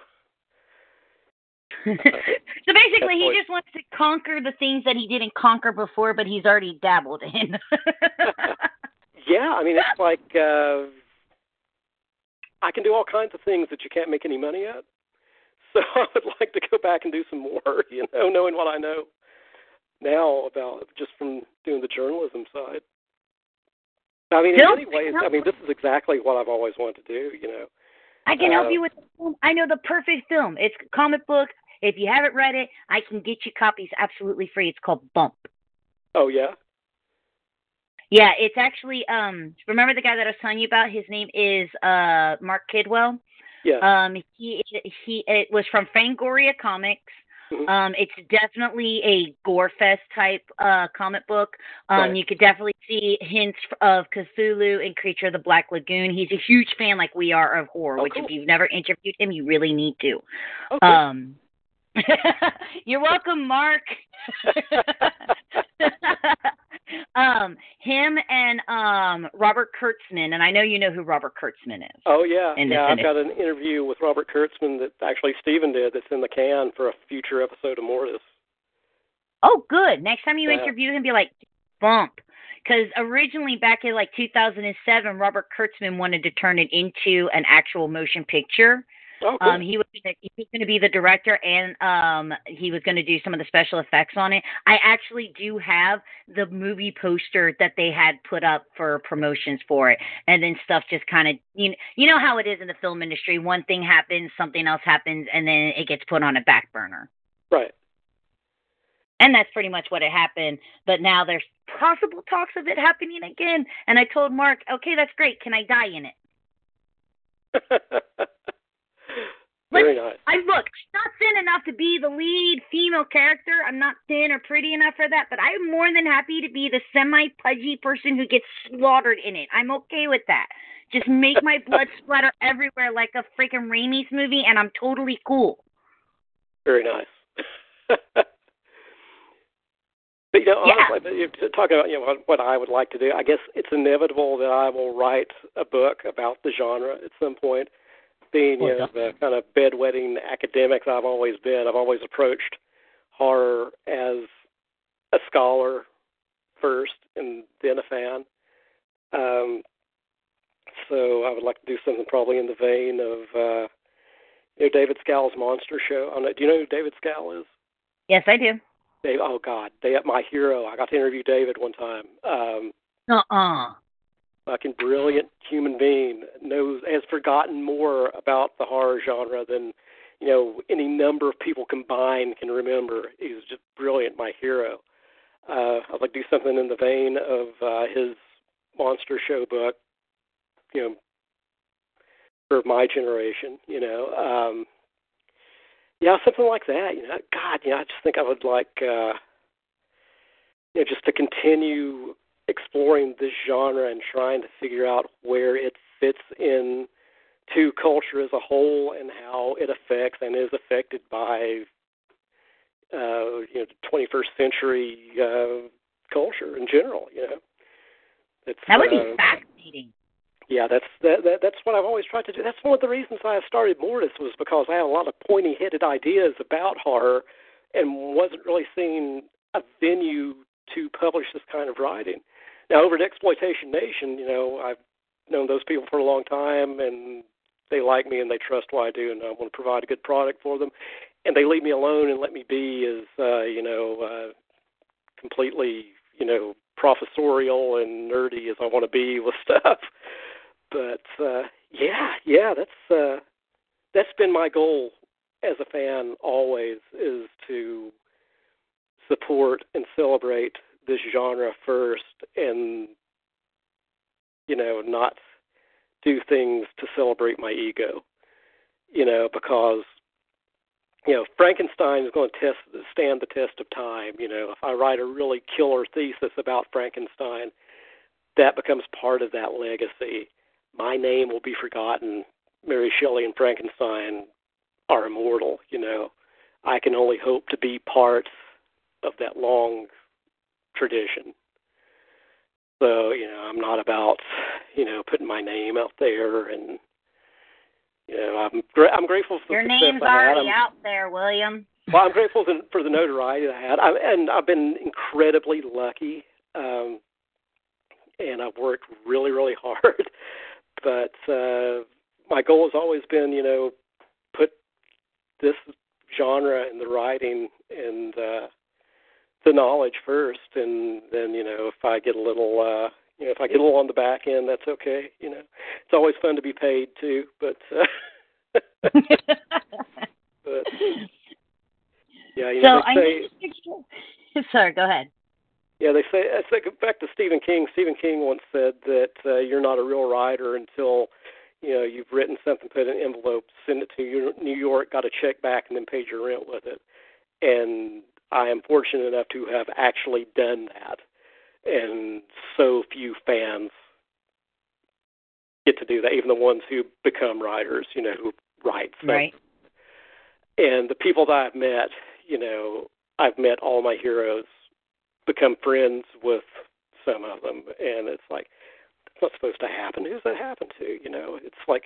so basically, he just wants to conquer the things that he didn't conquer before, but he's already dabbled in. yeah, I mean, it's like uh, I can do all kinds of things that you can't make any money at. So I would like to go back and do some more, you know, knowing what I know now about just from doing the journalism side. I mean, in many ways, I mean, this is exactly what I've always wanted to do, you know. I can help uh, you with the film. I know the perfect film. It's comic book. If you haven't read it, I can get you copies absolutely free. It's called Bump. Oh yeah. Yeah, it's actually um remember the guy that I was telling you about? His name is uh Mark Kidwell. Yeah. Um he he it was from Fangoria Comics. Mm-hmm. Um, it's definitely a gore fest type uh, comic book. Um, right. You could definitely see hints of Cthulhu and Creature of the Black Lagoon. He's a huge fan, like we are, of horror. Oh, which, cool. if you've never interviewed him, you really need to. Um, You're welcome, Mark. um, him and um Robert Kurtzman, and I know you know who Robert Kurtzman is. Oh yeah, yeah. I've got an interview with Robert Kurtzman that actually Steven did. That's in the can for a future episode of Mortis. Oh, good. Next time you yeah. interview him, be like, bump. Because originally, back in like 2007, Robert Kurtzman wanted to turn it into an actual motion picture Oh, cool. Um, he was gonna, he was going to be the director, and um, he was going to do some of the special effects on it. I actually do have the movie poster that they had put up for promotions for it, and then stuff just kind of you know, you know how it is in the film industry. One thing happens, something else happens, and then it gets put on a back burner. Right. And that's pretty much what it happened. But now there's possible talks of it happening again. And I told Mark, okay, that's great. Can I die in it? Very nice. I look, I'm not thin enough to be the lead female character. I'm not thin or pretty enough for that, but I'm more than happy to be the semi pudgy person who gets slaughtered in it. I'm okay with that. Just make my blood splatter everywhere like a freaking Raimi's movie, and I'm totally cool. Very nice. but you know, yeah. honestly, talking about you know what, what I would like to do, I guess it's inevitable that I will write a book about the genre at some point being you know, the kind of bedwetting academics I've always been, I've always approached horror as a scholar first and then a fan. Um, so I would like to do something probably in the vein of uh, you know David Skal's Monster Show. I know, do you know who David Skal is? Yes, I do. Dave, oh God, Dave, my hero. I got to interview David one time. Um, uh-uh fucking brilliant human being knows has forgotten more about the horror genre than you know any number of people combined can remember. He's just brilliant, my hero. Uh, I'd like to do something in the vein of uh, his monster show book, you know, for my generation. You know, um, yeah, something like that. You know, God, you know, I just think I would like, uh, you know, just to continue exploring this genre and trying to figure out where it fits in to culture as a whole and how it affects and is affected by uh, you know 21st century uh, culture in general. You know, it's, that would be uh, fascinating. Yeah, that's that, that. That's what I've always tried to do. That's one of the reasons I started Mortis was because I had a lot of pointy-headed ideas about horror, and wasn't really seeing a venue to publish this kind of writing. Now, over at Exploitation Nation, you know, I've known those people for a long time, and they like me and they trust what I do, and I want to provide a good product for them. And they leave me alone and let me be as, uh, you know, uh, completely, you know professorial and nerdy as I want to be with stuff. But uh, yeah, yeah, that's uh, that's been my goal as a fan always is to support and celebrate this genre first and you know not do things to celebrate my ego you know because you know Frankenstein is going to test stand the test of time you know. If I write a really killer thesis about Frankenstein that becomes part of that legacy. My name will be forgotten. Mary Shelley and Frankenstein are immortal you know. I can only hope to be part of that long tradition. So you know, I'm not about you know putting my name out there, and you know, I'm gra- I'm grateful for your the name's I had. already out there, William. Well, I'm grateful for the notoriety I had, I, and I've been incredibly lucky. Um, and I've worked really, really hard. But uh, my goal has always been, you know, put this genre in the writing and uh, the knowledge first, and then you know if I get a little uh, you know if I get a little on the back end, that's okay. You know, it's always fun to be paid too, but. Uh, but yeah, you know, so they say, I sorry, go ahead. Yeah, they say. I think back to Stephen King. Stephen King once said that uh, you're not a real writer until you know you've written something, put it in an envelope, send it to New York, got a check back, and then paid your rent with it. And I am fortunate enough to have actually done that, and so few fans get to do that. Even the ones who become writers, you know, who write. So, right. And the people that I've met, you know, I've met all my heroes, become friends with some of them, and it's like it's not supposed to happen. Who's that happen to? You know, it's like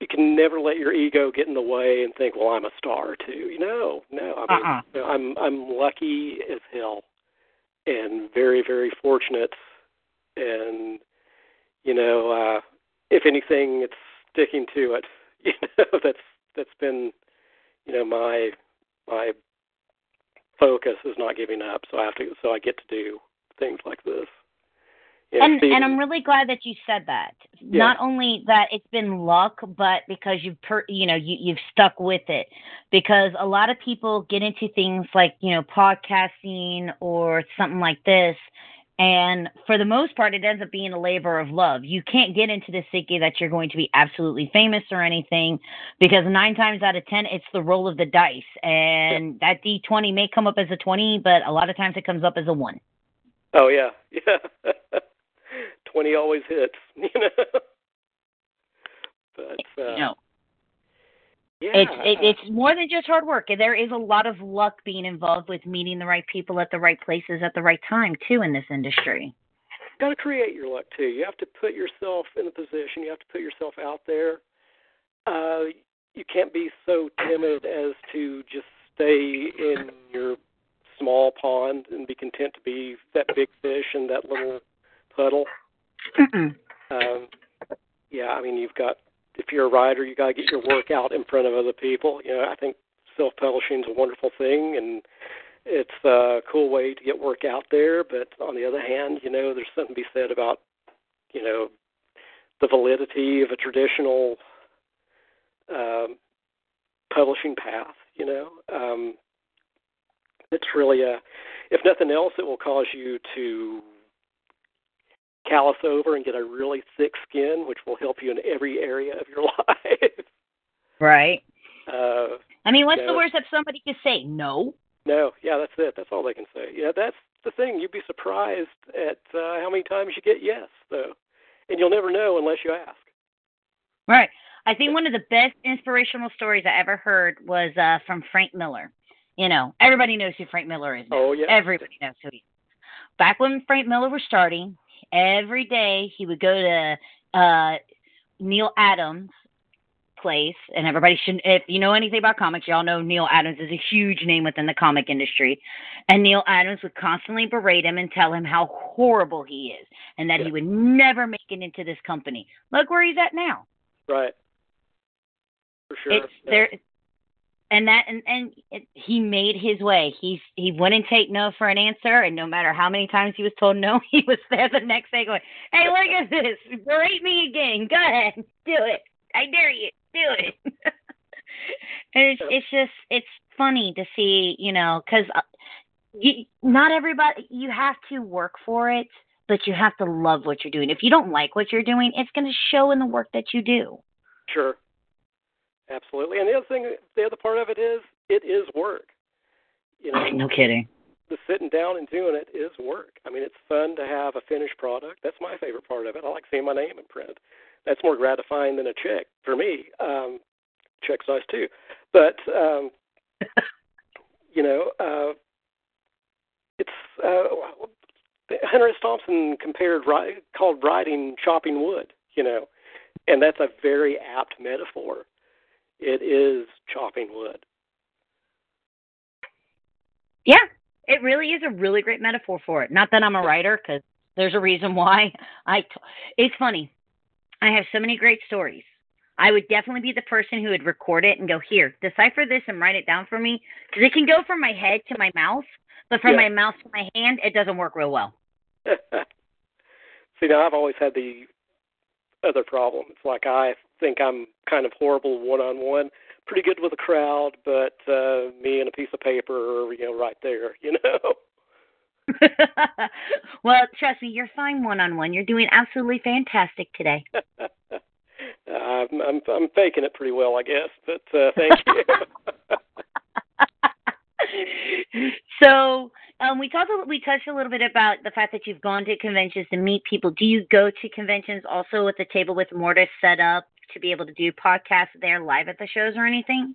you can never let your ego get in the way and think, well, I'm a star too. No, no. I mean, uh-uh. you know, I'm I'm lucky as hell, and very very fortunate, and you know, uh, if anything, it's sticking to it. You know, that's that's been, you know, my my focus is not giving up. So I have to. So I get to do things like this. Yeah, and and I'm really glad that you said that. Yeah. Not only that it's been luck, but because you've per, you know you you've stuck with it. Because a lot of people get into things like you know podcasting or something like this, and for the most part, it ends up being a labor of love. You can't get into the thinking that you're going to be absolutely famous or anything, because nine times out of ten, it's the roll of the dice, and yeah. that D20 may come up as a 20, but a lot of times it comes up as a one. Oh yeah, yeah. Twenty always hits, you know. but uh, know, yeah, it's it, it's more than just hard work. There is a lot of luck being involved with meeting the right people at the right places at the right time too in this industry. Got to create your luck too. You have to put yourself in a position. You have to put yourself out there. Uh, you can't be so timid as to just stay in your small pond and be content to be that big fish in that little puddle. Um, yeah, I mean, you've got if you're a writer, you got to get your work out in front of other people. You know, I think self-publishing is a wonderful thing, and it's a cool way to get work out there. But on the other hand, you know, there's something to be said about, you know, the validity of a traditional um, publishing path. You know, um, it's really a, if nothing else, it will cause you to callus over and get a really thick skin, which will help you in every area of your life. Right. Uh, I mean, what's you the worst that somebody could say? No. No, yeah, that's it. That's all they can say. Yeah, that's the thing. You'd be surprised at uh, how many times you get yes, though, and you'll never know unless you ask. Right. I think one of the best inspirational stories I ever heard was uh, from Frank Miller. You know, everybody knows who Frank Miller is. Now. Oh yeah. Everybody knows who he is. Back when Frank Miller was starting, every day he would go to uh, Neal Adams' place, and everybody should, if you know anything about comics, y'all know Neal Adams is a huge name within the comic industry. And Neal Adams would constantly berate him and tell him how horrible he is, and that Yeah. he would never make it into this company. Look where he's at now. Right. For sure. It's yeah. there. And that and and it, he made his way. He's he wouldn't take no for an answer, and no matter how many times he was told no, he was there the next day going, "Hey, look at this! Berate me again. Go ahead, do it. I dare you, do it." and it's it's just it's funny to see, you know, because uh, not everybody you have to work for it, but you have to love what you're doing. If you don't like what you're doing, it's going to show in the work that you do. Sure. Absolutely. And the other thing, the other part of it is, it is work. You know, no kidding. The sitting down and doing it is work. I mean, it's fun to have a finished product. That's my favorite part of it. I like seeing my name in print. That's more gratifying than a check for me. Um, check's nice too, but um, you know, uh, it's uh, Hunter S. Thompson compared called writing chopping wood. You know, and that's a very apt metaphor it is chopping wood. Yeah, it really is a really great metaphor for it. Not that I'm a writer, because there's a reason why. I. T- it's funny. I have so many great stories. I would definitely be the person who would record it and go, here, decipher this and write it down for me. Because it can go from my head to my mouth, but from yeah. my mouth to my hand, it doesn't work real well. See, now I've always had the other problem. It's like I think I'm kind of horrible one on one, pretty good with a crowd, but uh, me and a piece of paper, you know, right there, you know. well, trust me, you're fine one on one. You're doing absolutely fantastic today. I'm, I'm I'm faking it pretty well, I guess, but uh, thank you. so um, we talked. We touched a little bit about the fact that you've gone to conventions to meet people. Do you go to conventions also with the table with Mortis set up to be able to do podcasts there live at the shows or anything?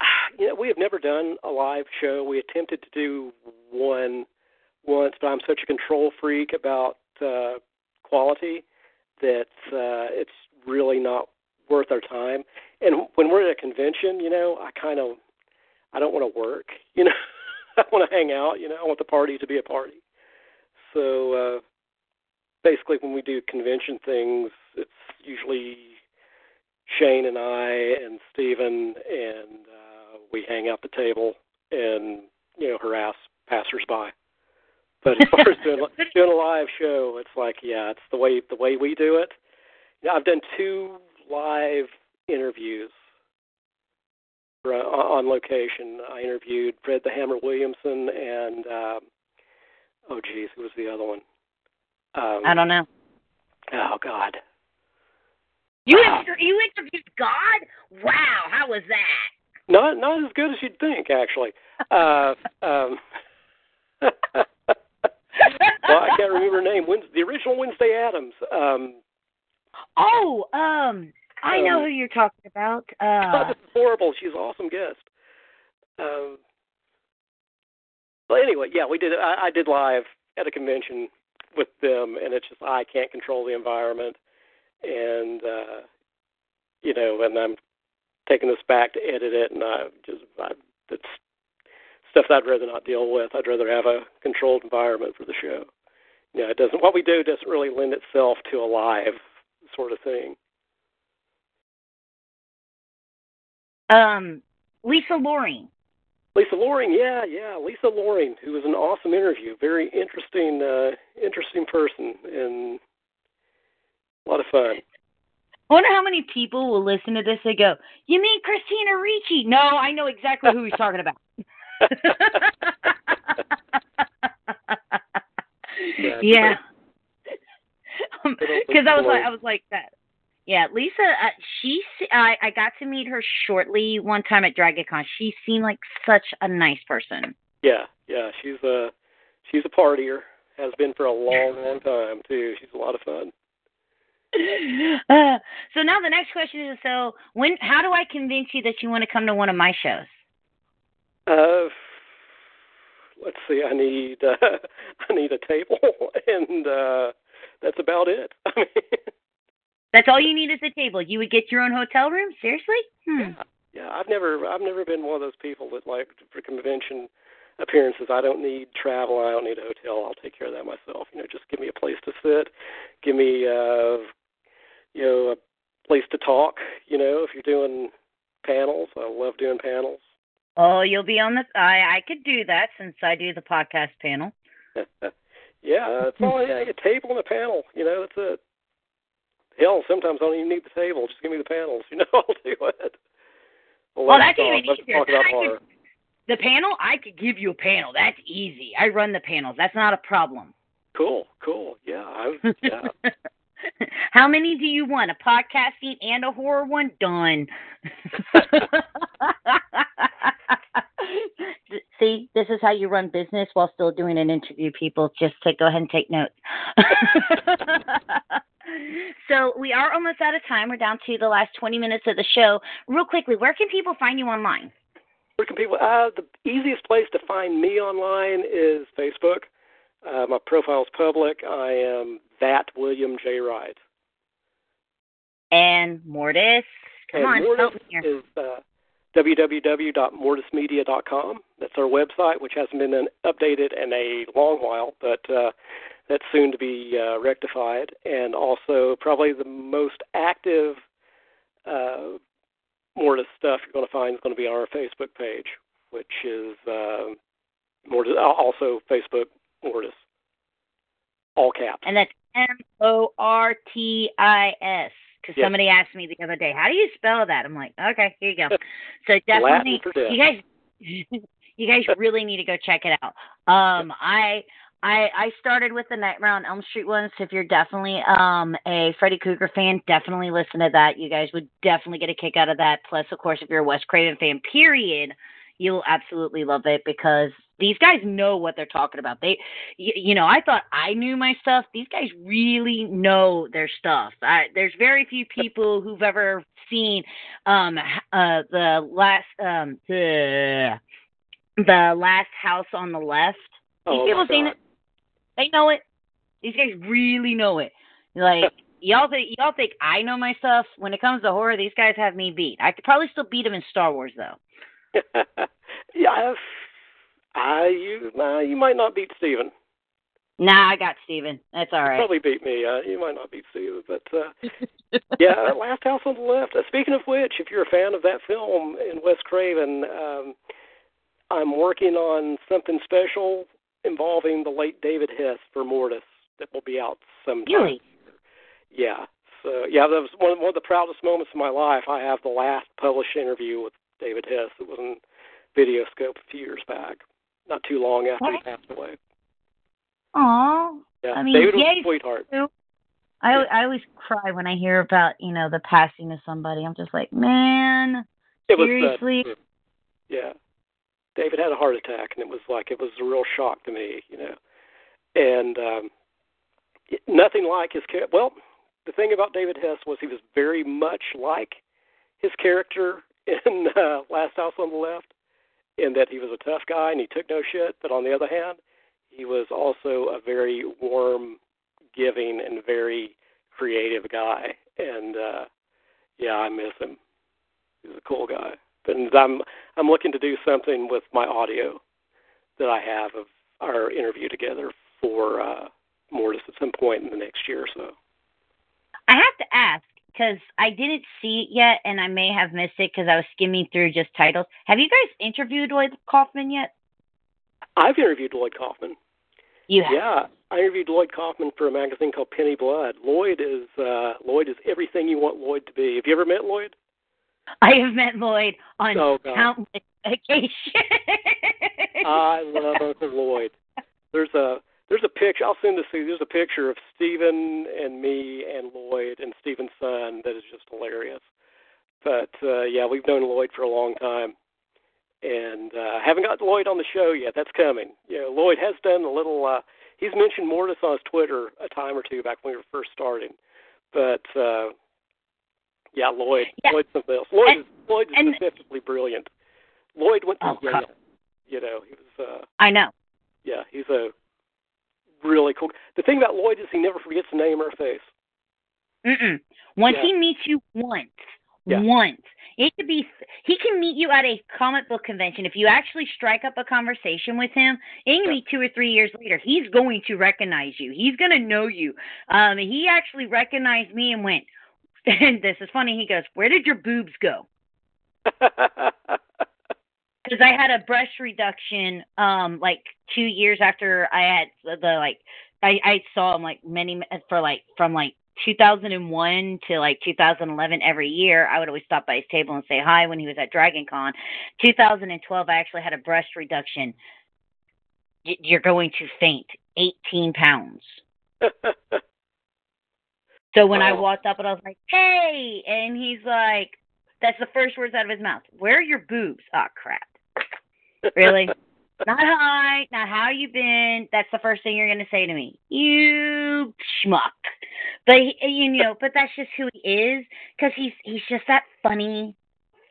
You know, we have never done a live show. We attempted to do one once, but I'm such a control freak about uh, quality that uh, it's really not worth our time. And when we're at a convention, you know, I kind of I don't want to work. You know, I want to hang out. You know, I want the party to be a party. So uh, basically, when we do convention things, it's usually Shane and I and Stephen, and uh, we hang out the table and you know harass passersby. But as far as doing, doing a live show, it's like yeah, it's the way the way we do it. You know, I've done two live interviews on location. I interviewed Fred the Hammer Williamson and um, oh geez, who was the other one? Um, I don't know. Oh God, you inter- you interviewed God? Wow, how was that? Not not as good as you'd think, actually. Uh, um, well, I can't remember her name. Wednesday, the original Wednesday Addams. Um, oh, um, I um, know who you're talking about. Uh, oh, this is horrible. She's an awesome guest. Um, but anyway, yeah, we did. I, I did live at a convention with them, and it's just I can't control the environment and uh, you know, and I'm taking this back to edit it, and I just I, it's stuff that I'd rather not deal with. I'd rather have a controlled environment for the show. You know, it doesn't. What we do doesn't really lend itself to a live sort of thing. Um, Lisa Loring. Lisa Loring, yeah, yeah, Lisa Loring, who was an awesome interview, very interesting, uh, interesting person, and a lot of fun. I wonder how many people will listen to this and go, You mean Christina Ricci? No, I know exactly who he's talking about. yeah. Because I was like, I was like that. Yeah, Lisa. Uh, she, I, I got to meet her shortly one time at DragonCon. She seemed like such a nice person. Yeah, yeah. She's a, she's a partier. Has been for a long, long time too. She's a lot of fun. Uh, so now the next question is: So when? How do I convince you that you want to come to one of my shows? Uh, let's see. I need uh, I need a table, and uh, that's about it. I mean, that's all you need is a table. You would get your own hotel room. Seriously? Hmm. Yeah, yeah. I've never I've never been one of those people that like for convention appearances. I don't need travel. I don't need a hotel. I'll take care of that myself. You know, just give me a place to sit. Give me uh, you know, a place to talk. You know, if you're doing panels, I love doing panels. Oh, you'll be on the. I I could do that since I do the podcast panel. yeah, it's all yeah, a table and a panel. You know, that's it. Hell, sometimes I don't even need the table. Just give me the panels. You know, I'll do it. Well, well that's even Let's easier. talk about horror. could, the panel, I could give you a panel. That's easy. I run the panels. That's not a problem. Cool, cool. Yeah, I, yeah. How many do you want? A podcasting and a horror one? Done. See, this is how you run business while still doing an interview, people. Just to go ahead and take notes. So we are almost out of time. We're down to the last 20 minutes of the show. Real quickly, where can people find you online? Where can people? Uh, the easiest place to find me online is Facebook. Uh, my profile is public. I am that William J. Wright. And Mortis. Come and on, Mortis help me here. is uh, www.mortismedia.com. That's our website, which hasn't been updated in a long while, but uh, that's soon to be uh, rectified. And also, probably the most active uh, Mortis stuff you're going to find is going to be on our Facebook page, which is uh, Mortis, also Facebook Mortis, all caps. And that's M O R T I S. Because Yes. somebody asked me the other day, how do you spell that? I'm like, okay, here you go. So definitely, you guys, you guys really need to go check it out. Um, I. I, I started with the Nightmare on Elm Street ones. If you're definitely um, a Freddy Krueger fan, definitely listen to that. You guys would definitely get a kick out of that. Plus, of course, if you're a Wes Craven fan, period, you'll absolutely love it because these guys know what they're talking about. They, you, you know, I thought I knew my stuff. These guys really know their stuff. I, there's very few people who've ever seen um uh the last um the the last house on the left. These Oh, people seen it. They know it. These guys really know it. Like y'all think y'all think I know my stuff. When it comes to horror, these guys have me beat. I could probably still beat them in Star Wars though. yeah, I've, you uh, you might not beat Steven. Nah, I got Steven. That's all right. You Probably beat me. Uh, you might not beat Steven, but uh, yeah, Last House on the Left. Uh, speaking of which, if you're a fan of that film in Wes Craven, um, I'm working on something special involving the late David Hess for Mortis that will be out sometime. Really? Yeah. So yeah, that was one of, one of the proudest moments of my life. I have the last published interview with David Hess. It was in Videoscope a few years back, not too long after he passed away. Aw. Yeah, I mean, David was a sweetheart. I I always cry when I hear about you know the passing of somebody. I'm just like, man, It was seriously. uh, yeah. David had a heart attack, and it was like it was a real shock to me, you know. And um, nothing like his character. Well, the thing about David Hess was he was very much like his character in uh, Last House on the Left, in that he was a tough guy and he took no shit. But on the other hand, he was also a very warm, giving, and very creative guy. And uh, yeah, I miss him. He's a cool guy. And I'm I'm looking to do something with my audio that I have of our interview together for uh, Mortis at some point in the next year or so. I have to ask because I didn't see it yet, and I may have missed it because I was skimming through just titles. Have you guys interviewed Lloyd Kaufman yet? I've interviewed Lloyd Kaufman. You have. Yeah, I interviewed Lloyd Kaufman for a magazine called Penny Blood. Lloyd is uh, Lloyd is everything you want Lloyd to be. Have you ever met Lloyd? I have met Lloyd on God. countless occasions. I love Uncle Lloyd. There's a there's a picture. I'll send this to you. There's a picture of Stephen and me and Lloyd and Stephen's son that is just hilarious. But uh, yeah, we've known Lloyd for a long time, and uh, haven't got Lloyd on the show yet. That's coming. You know, Lloyd has done a little. Uh, he's mentioned Mortis on his Twitter a time or two back when we were first starting. But uh, yeah, Lloyd. Yeah. Lloyd's something else. Lloyd And- is Lloyd is and- deceptively brilliant. Lloyd went to Oh, Yale. God. You know, he was. Uh, I know. yeah, he's a really cool. The thing about Lloyd is he never forgets a name or a face. Mm-mm. Once Yeah. he meets you once, Yeah. once it could be. He can meet you at a comic book convention. If you actually strike up a conversation with him, it can be two or three years later. He's going to recognize you. He's going to know you. Um, he actually recognized me and went. And this is funny. He goes, "Where did your boobs go?" because I had a breast reduction um like two years after I had the, like I I saw him like many for like from like 2001 to like 2011 every year I would always stop by his table and say hi when he was at Dragon Con 2012 I actually had a breast reduction Y- you're going to faint 18 pounds so when I walked up and I was like hey and he's like that's the first words out of his mouth where are your boobs oh crap Really? not hi, not how you been. That's the first thing you're gonna say to me. You schmuck. But he, you know, but that's just who he is because he's he's just that funny,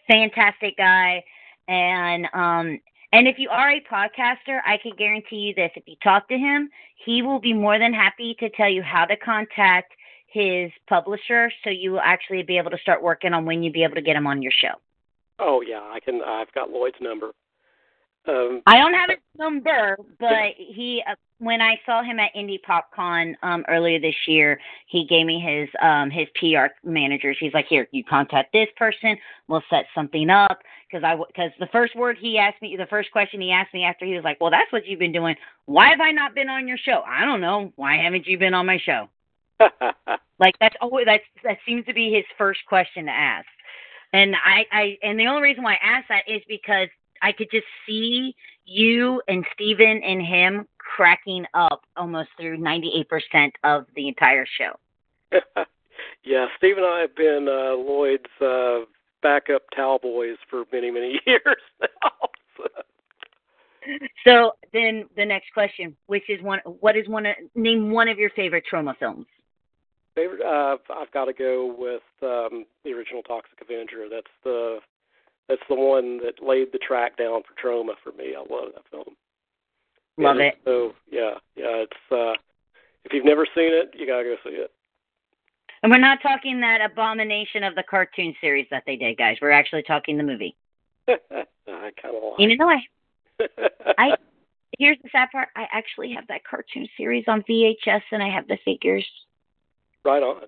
fantastic guy. And um, and if you are a podcaster, I can guarantee you this: if you talk to him, he will be more than happy to tell you how to contact his publisher, so you will actually be able to start working on when you'll be able to get him on your show. oh yeah, I can. I've got Lloyd's number. Um, I don't have his number, but he uh, when I saw him at Indie PopCon um earlier this year, he gave me his um his PR managers. He's like, "Here, you contact this person. We'll set something up." Because I because the first word he asked me, the first question he asked me after he was like, "Well, that's what you've been doing. Why have I not been on your show?" I don't know. Why haven't you been on my show? Like that's always that's that seems to be his first question to ask. And I, I and the only reason why I asked that is because I could just see you and Steven and him cracking up almost through ninety eight percent of the entire show. yeah, Steve and I have been uh, Lloyd's uh, backup cowboys for many, many years now. So then the next question, which is one what is one of, name one of your favorite Troma films? Favorite? Uh, I've got to go with um, the original Toxic Avenger. That's the that's the one that laid the track down for Troma for me. I love that film. Love And it. So yeah, yeah. It's uh, if you've never seen it, you gotta go see it. And we're not talking that abomination of the cartoon series that they did, guys. We're actually talking the movie. I kind of like. Even though I I- here's the sad part, I actually have that cartoon series on VHS and I have the figures. Right on.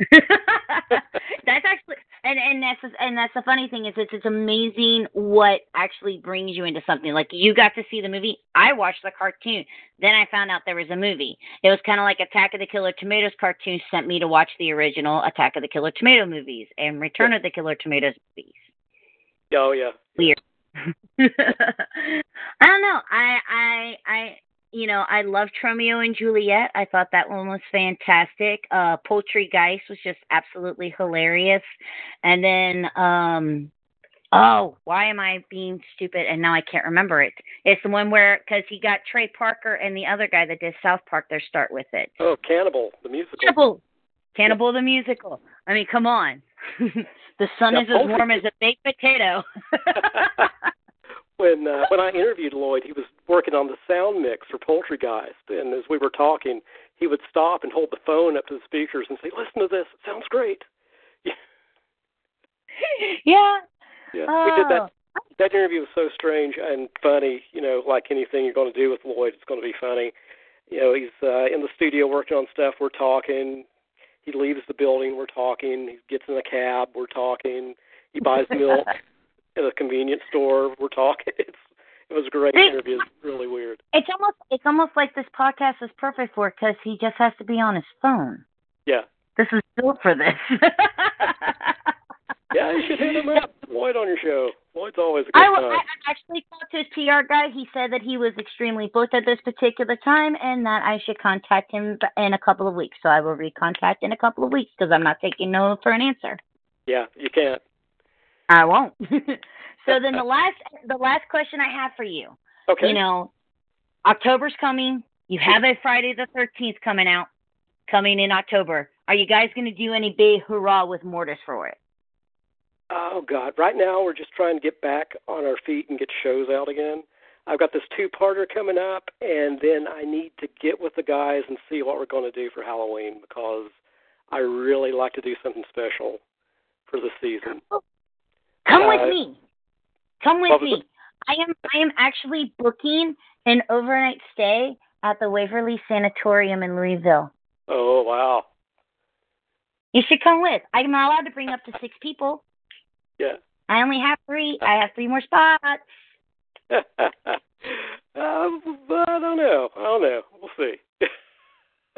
that's actually and and that's and that's the funny thing is it's it's amazing what actually brings you into something like you got to see the movie i watched the cartoon then i found out there was a movie it was kind of like attack of the killer tomatoes cartoon sent me to watch the original attack of the killer tomato movies and return of the killer tomatoes movies Oh yeah. Weird. I don't know. I I I you know, I loved Romeo and Juliet. I thought that one was fantastic. Uh Poultrygeist was just absolutely hilarious. And then um oh, why am I being stupid and now I can't remember it. It's the one where cuz he got Trey Parker and the other guy that did South Park their start with it. Oh, Cannibal the musical. Cannibal. Cannibal the musical. I mean, come on. the sun Yeah, is as warm as a baked potato. when uh, when I interviewed Lloyd, he was working on the sound mix for Poultrygeist, and as we were talking, he would stop and hold the phone up to the speakers and say, "Listen to this. It sounds great." yeah. Yeah, we did Oh. that. That interview was so strange and funny. You know, like anything you're going to do with Lloyd, it's going to be funny. You know, he's uh, in the studio working on stuff. We're talking. He leaves the building. We're talking. He gets in a cab. We're talking. He buys milk at a convenience store. We're talking. It's it was a great See, interview. It's really weird. It's almost it's almost like this podcast is perfect for it because he just has to be on his phone. Yeah. This is built for this. Yeah, you should hit him up. Lloyd on your show. Lloyd's always a good I, time. I I actually talked to his PR guy. He said that he was extremely booked at this particular time and that I should contact him in a couple of weeks. So I will recontact in a couple of weeks because I'm not taking no for an answer. Yeah, you can't. I won't. so then the last the last question I have for you. Okay. You know, October's coming. You have a Friday the 13th coming out, coming in October. Are you guys going to do any big hurrah with Mortis for it? Oh God! Right now we're just trying to get back on our feet and get shows out again. I've got this two-parter coming up, and then I need to get with the guys and see what we're going to do for Halloween because I really like to do something special for the season. Oh, Come Uh, with me. Come with me. I am I am actually booking an overnight stay at the Waverly Sanatorium in Louisville. Oh wow! You should come with. I'm not allowed to bring up to six people. Yeah. I only have three. I have three more spots. um, I don't know. I don't know. We'll see.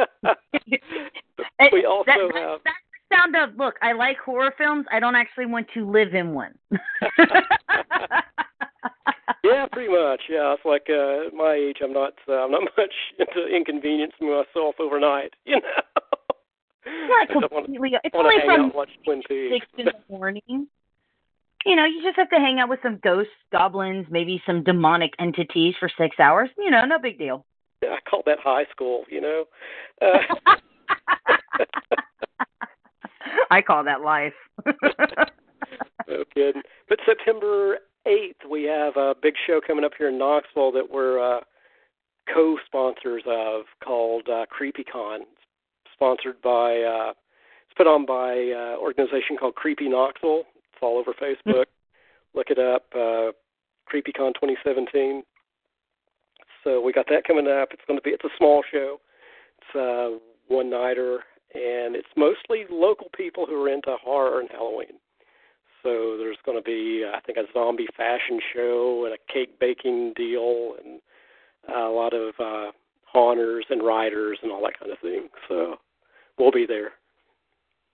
we also that, have. That's sound of look. I like horror films. I don't actually want to live in one. yeah, pretty much. Yeah, it's like uh, at my age, I'm not. Uh, I'm not much into inconveniencing myself overnight. You know. Not completely. It's only from six in the morning. You know, you just have to hang out with some ghosts, goblins, maybe some demonic entities for six hours. You know, no big deal. Yeah, I call that high school. You know. Uh, I call that life. no kidding. But September 8th, we have a big show coming up here in Knoxville that we're uh, co-sponsors of called uh, CreepyCon. Sponsored by, uh, it's put on by an uh, organization called Creepy Knoxville. It's all over Facebook. Mm-hmm. Look it up, uh, CreepyCon 2017. So we got that coming up. It's going to be, it's a small show. It's a one-nighter, and it's mostly local people who are into horror and Halloween. So there's going to be, I think, a zombie fashion show and a cake baking deal and a lot of uh, haunters and riders and all that kind of thing. So we'll be there.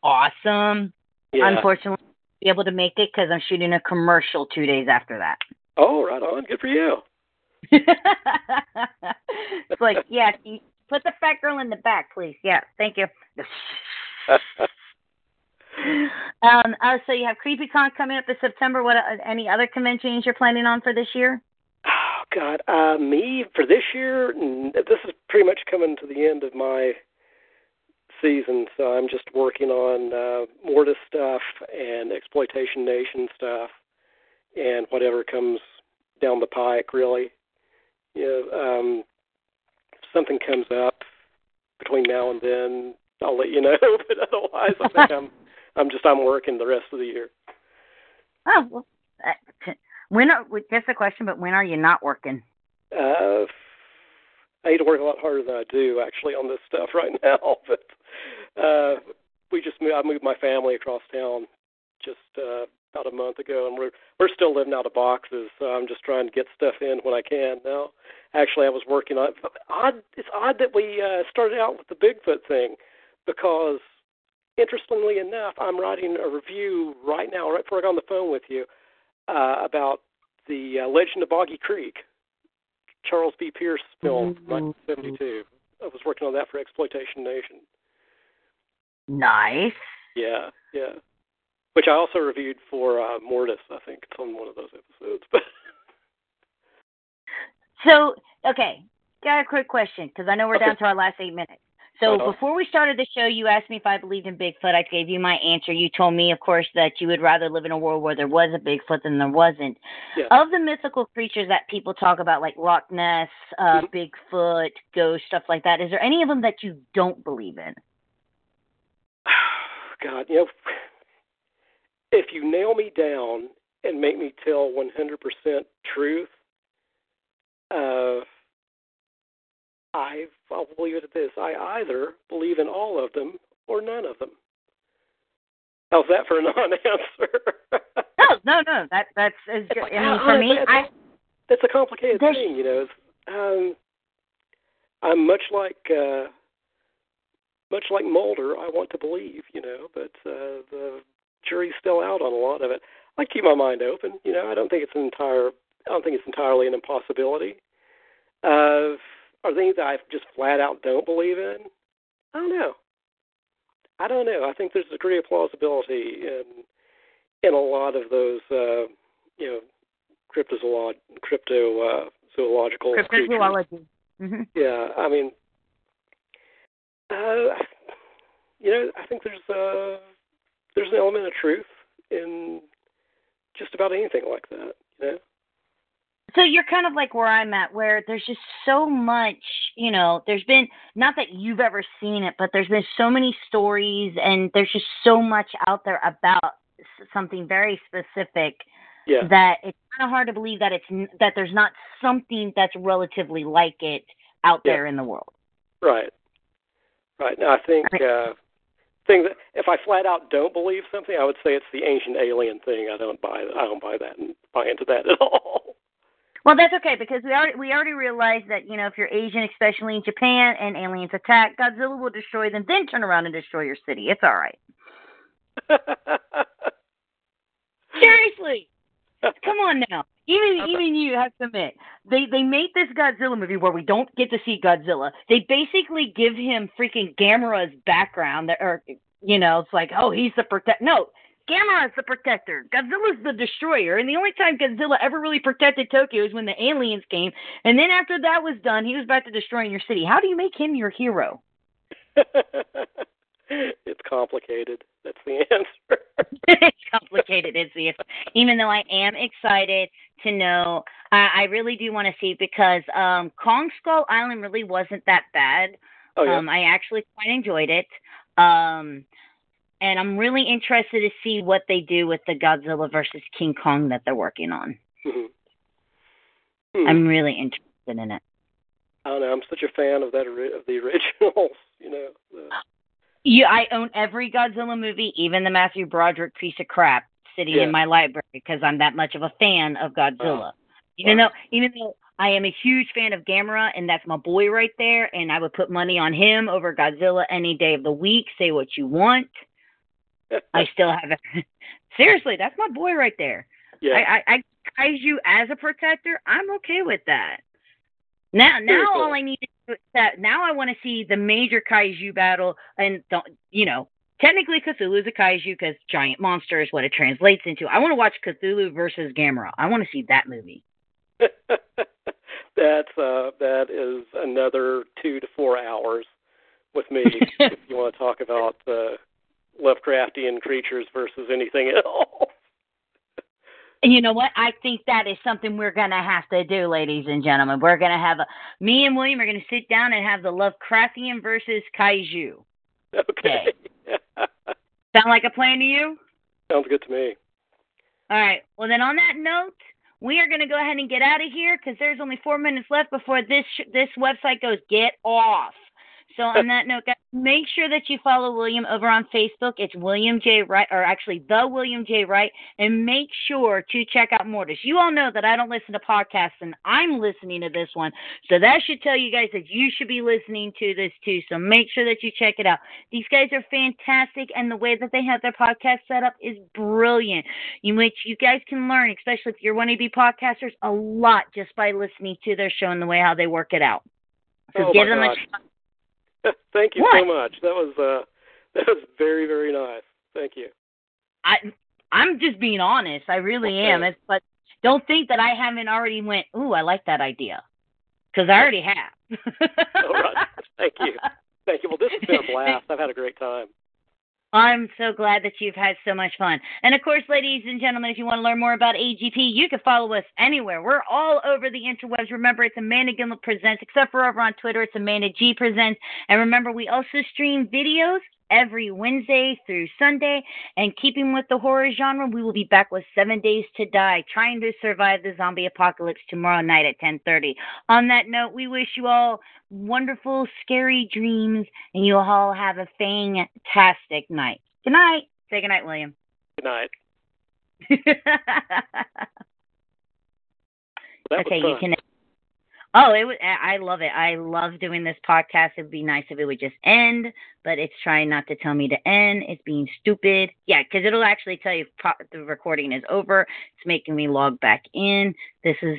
Awesome. Yeah. Unfortunately, be able to make it because I'm shooting a commercial two days after that. Oh, right on. Good for you. it's like, yeah, put the fat girl in the back, please. Yeah, thank you. um, uh, so you have CreepyCon coming up in September. What uh, any other conventions you're planning on for this year? Oh God, uh, me for this year. This is pretty much coming to the end of my season, so I'm just working on uh, Mortis stuff and Exploitation Nation stuff, and whatever comes down the pike. Really, you know, um, something comes up between now and then, I'll let you know. but otherwise, I think I'm I'm just I'm working the rest of the year. Oh well, uh, when are just a question, but when are you not working? Uh, I need to work a lot harder than I do actually on this stuff right now. But uh, we just moved, I moved my family across town just uh, about a month ago, and we're we're still living out of boxes. So I'm just trying to get stuff in when I can now. Actually, I was working on odd. It's odd that we uh, started out with the Bigfoot thing because interestingly enough, I'm writing a review right now, right before I got on the phone with you, uh, about the uh, Legend of Boggy Creek, Charles B. Pierce film mm-hmm. 1972. I was working on that for Exploitation Nation. Nice. Yeah, yeah. Which I also reviewed for uh, Mortis. I think it's on one of those episodes. so, okay, got a quick question because I know we're okay. down to our last eight minutes. So uh-huh. before we started the show, you asked me if I believed in Bigfoot. I gave you my answer. You told me, of course, that you would rather live in a world where there was a Bigfoot than there wasn't. Yeah. Of the mythical creatures that people talk about, like Loch Ness, uh, mm-hmm. Bigfoot, ghost, stuff like that, is there any of them that you don't believe in? God, you know, if you nail me down and make me tell 100% truth, uh, I, I'll leave it at this. I either believe in all of them or none of them. How's that for a non-answer? no, no, no. That that's as good. I mean, for me, that's, I that's a complicated thing. You know, um, I'm much like uh, much like Mulder. I want to believe, you know, but uh, the jury's still out on a lot of it. I keep my mind open. You know, I don't think it's an entire. I don't think it's entirely an impossibility. Uh, are things that I just flat out don't believe in? I don't know. I don't know. I think there's a degree of plausibility in in a lot of those, uh, you know, cryptozoolog crypto uh, zoological cryptozoology. Mm-hmm. Yeah, I mean, uh, you know, I think there's uh, there's an element of truth in just about anything like that. You know so you're kind of like where I'm at, where there's just so much, you know, there's been, not that you've ever seen it, but there's been so many stories and there's just so much out there about something very specific yeah. that it's kind of hard to believe that it's, that there's not something that's relatively like it out yeah. there in the world. Right. Right. Now, I think, uh, thing that if I flat out don't believe something, I would say it's the ancient alien thing. I don't buy I don't buy that and buy into that at all. Well, that's okay because we already we already realized that you know if you're Asian, especially in Japan, and aliens attack, Godzilla will destroy them, then turn around and destroy your city. It's all right. Seriously, come on now. Even even you have to admit they they made this Godzilla movie where we don't get to see Godzilla. They basically give him freaking Gamera's background, that, or you know, it's like oh he's the protect. No, Gamera is the protector. Godzilla's the destroyer. And the only time Godzilla ever really protected Tokyo is when the aliens came. And then after that was done, he was about to destroy your city. How do you make him your hero? it's complicated. That's the answer. it's complicated. It's the even though I am excited to know. I, I really do want to see because um Kong Skull Island really wasn't that bad. Oh, yeah. Um I actually quite enjoyed it. Um and I'm really interested to see what they do with the Godzilla versus King Kong that they're working on. Mhm. Hmm. I'm really interested in it. I don't know. I'm such a fan of that of the originals. You know. The, Yeah, I own every Godzilla movie, even the Matthew Broderick piece of crap, sitting Yeah. in my library because I'm that much of a fan of Godzilla. Even Wow. though, even though I am a huge fan of Gamera, and that's my boy right there, and I would put money on him over Godzilla any day of the week. Say what you want, I still have it. Seriously, that's my boy right there. yeah. I, I, I kaiju as a protector, I'm okay with that. Now, Very now cool. all I need to do is that now I want to see the major kaiju battle, and don't you know? Technically, Cthulhu is a kaiju because giant monster is what it translates into. I want to watch Cthulhu versus Gamera. I want to see that movie. That's uh that is another two to four hours with me if you want to talk about uh Lovecraftian creatures versus anything else. You know what? I think that is something we're gonna have to do, ladies and gentlemen. We're gonna have a me and William are gonna sit down and have the Lovecraftian versus kaiju. Okay. Sound like a plan to you? Sounds good to me. All right. Well, then on that note, we are going to go ahead and get out of here because there's only four minutes left before this sh- this website goes get off. So on that note, guys, make sure that you follow William over on Facebook. It's William J. Wright, or actually the William J. Wright, and make sure to check out Mortis. You all know that I don't listen to podcasts, and I'm listening to this one, so that should tell you guys that you should be listening to this too. So make sure that you check it out. These guys are fantastic, and the way that they have their podcast set up is brilliant in which you guys can learn, especially if you're one to be podcasters, a lot just by listening to their show and the way how they work it out. So Oh, give them a gosh. Thank you What? so much. That was uh that was very very nice. Thank you. I I'm just being honest. I really am. It's, but don't think that I haven't already went. Ooh, I like that idea, because I already have. All right. Thank you. Thank you. Well, this has been a blast. I've had a great time. I'm so glad that you've had so much fun. And of course, ladies and gentlemen, if you want to learn more about AGP, you can follow us anywhere. We're all over the interwebs. Remember, it's Amanda Gilliam Presents, except for over on Twitter, it's Amanda G Presents. And remember, we also stream videos every Wednesday through Sunday. And keeping with the horror genre, we will be back with Seven Days to Die, trying to survive the zombie apocalypse tomorrow night at 10:30. On that note, we wish you all wonderful, scary dreams, and you all have a fantastic night. Good night. Say good night, William. Good night. That okay, you can. Oh, it was. I love it. I love doing this podcast. It'd be nice if it would just end, but it's trying not to tell me to end. It's being stupid. Yeah, because it'll actually tell you pro- the recording is over. It's making me log back in. This is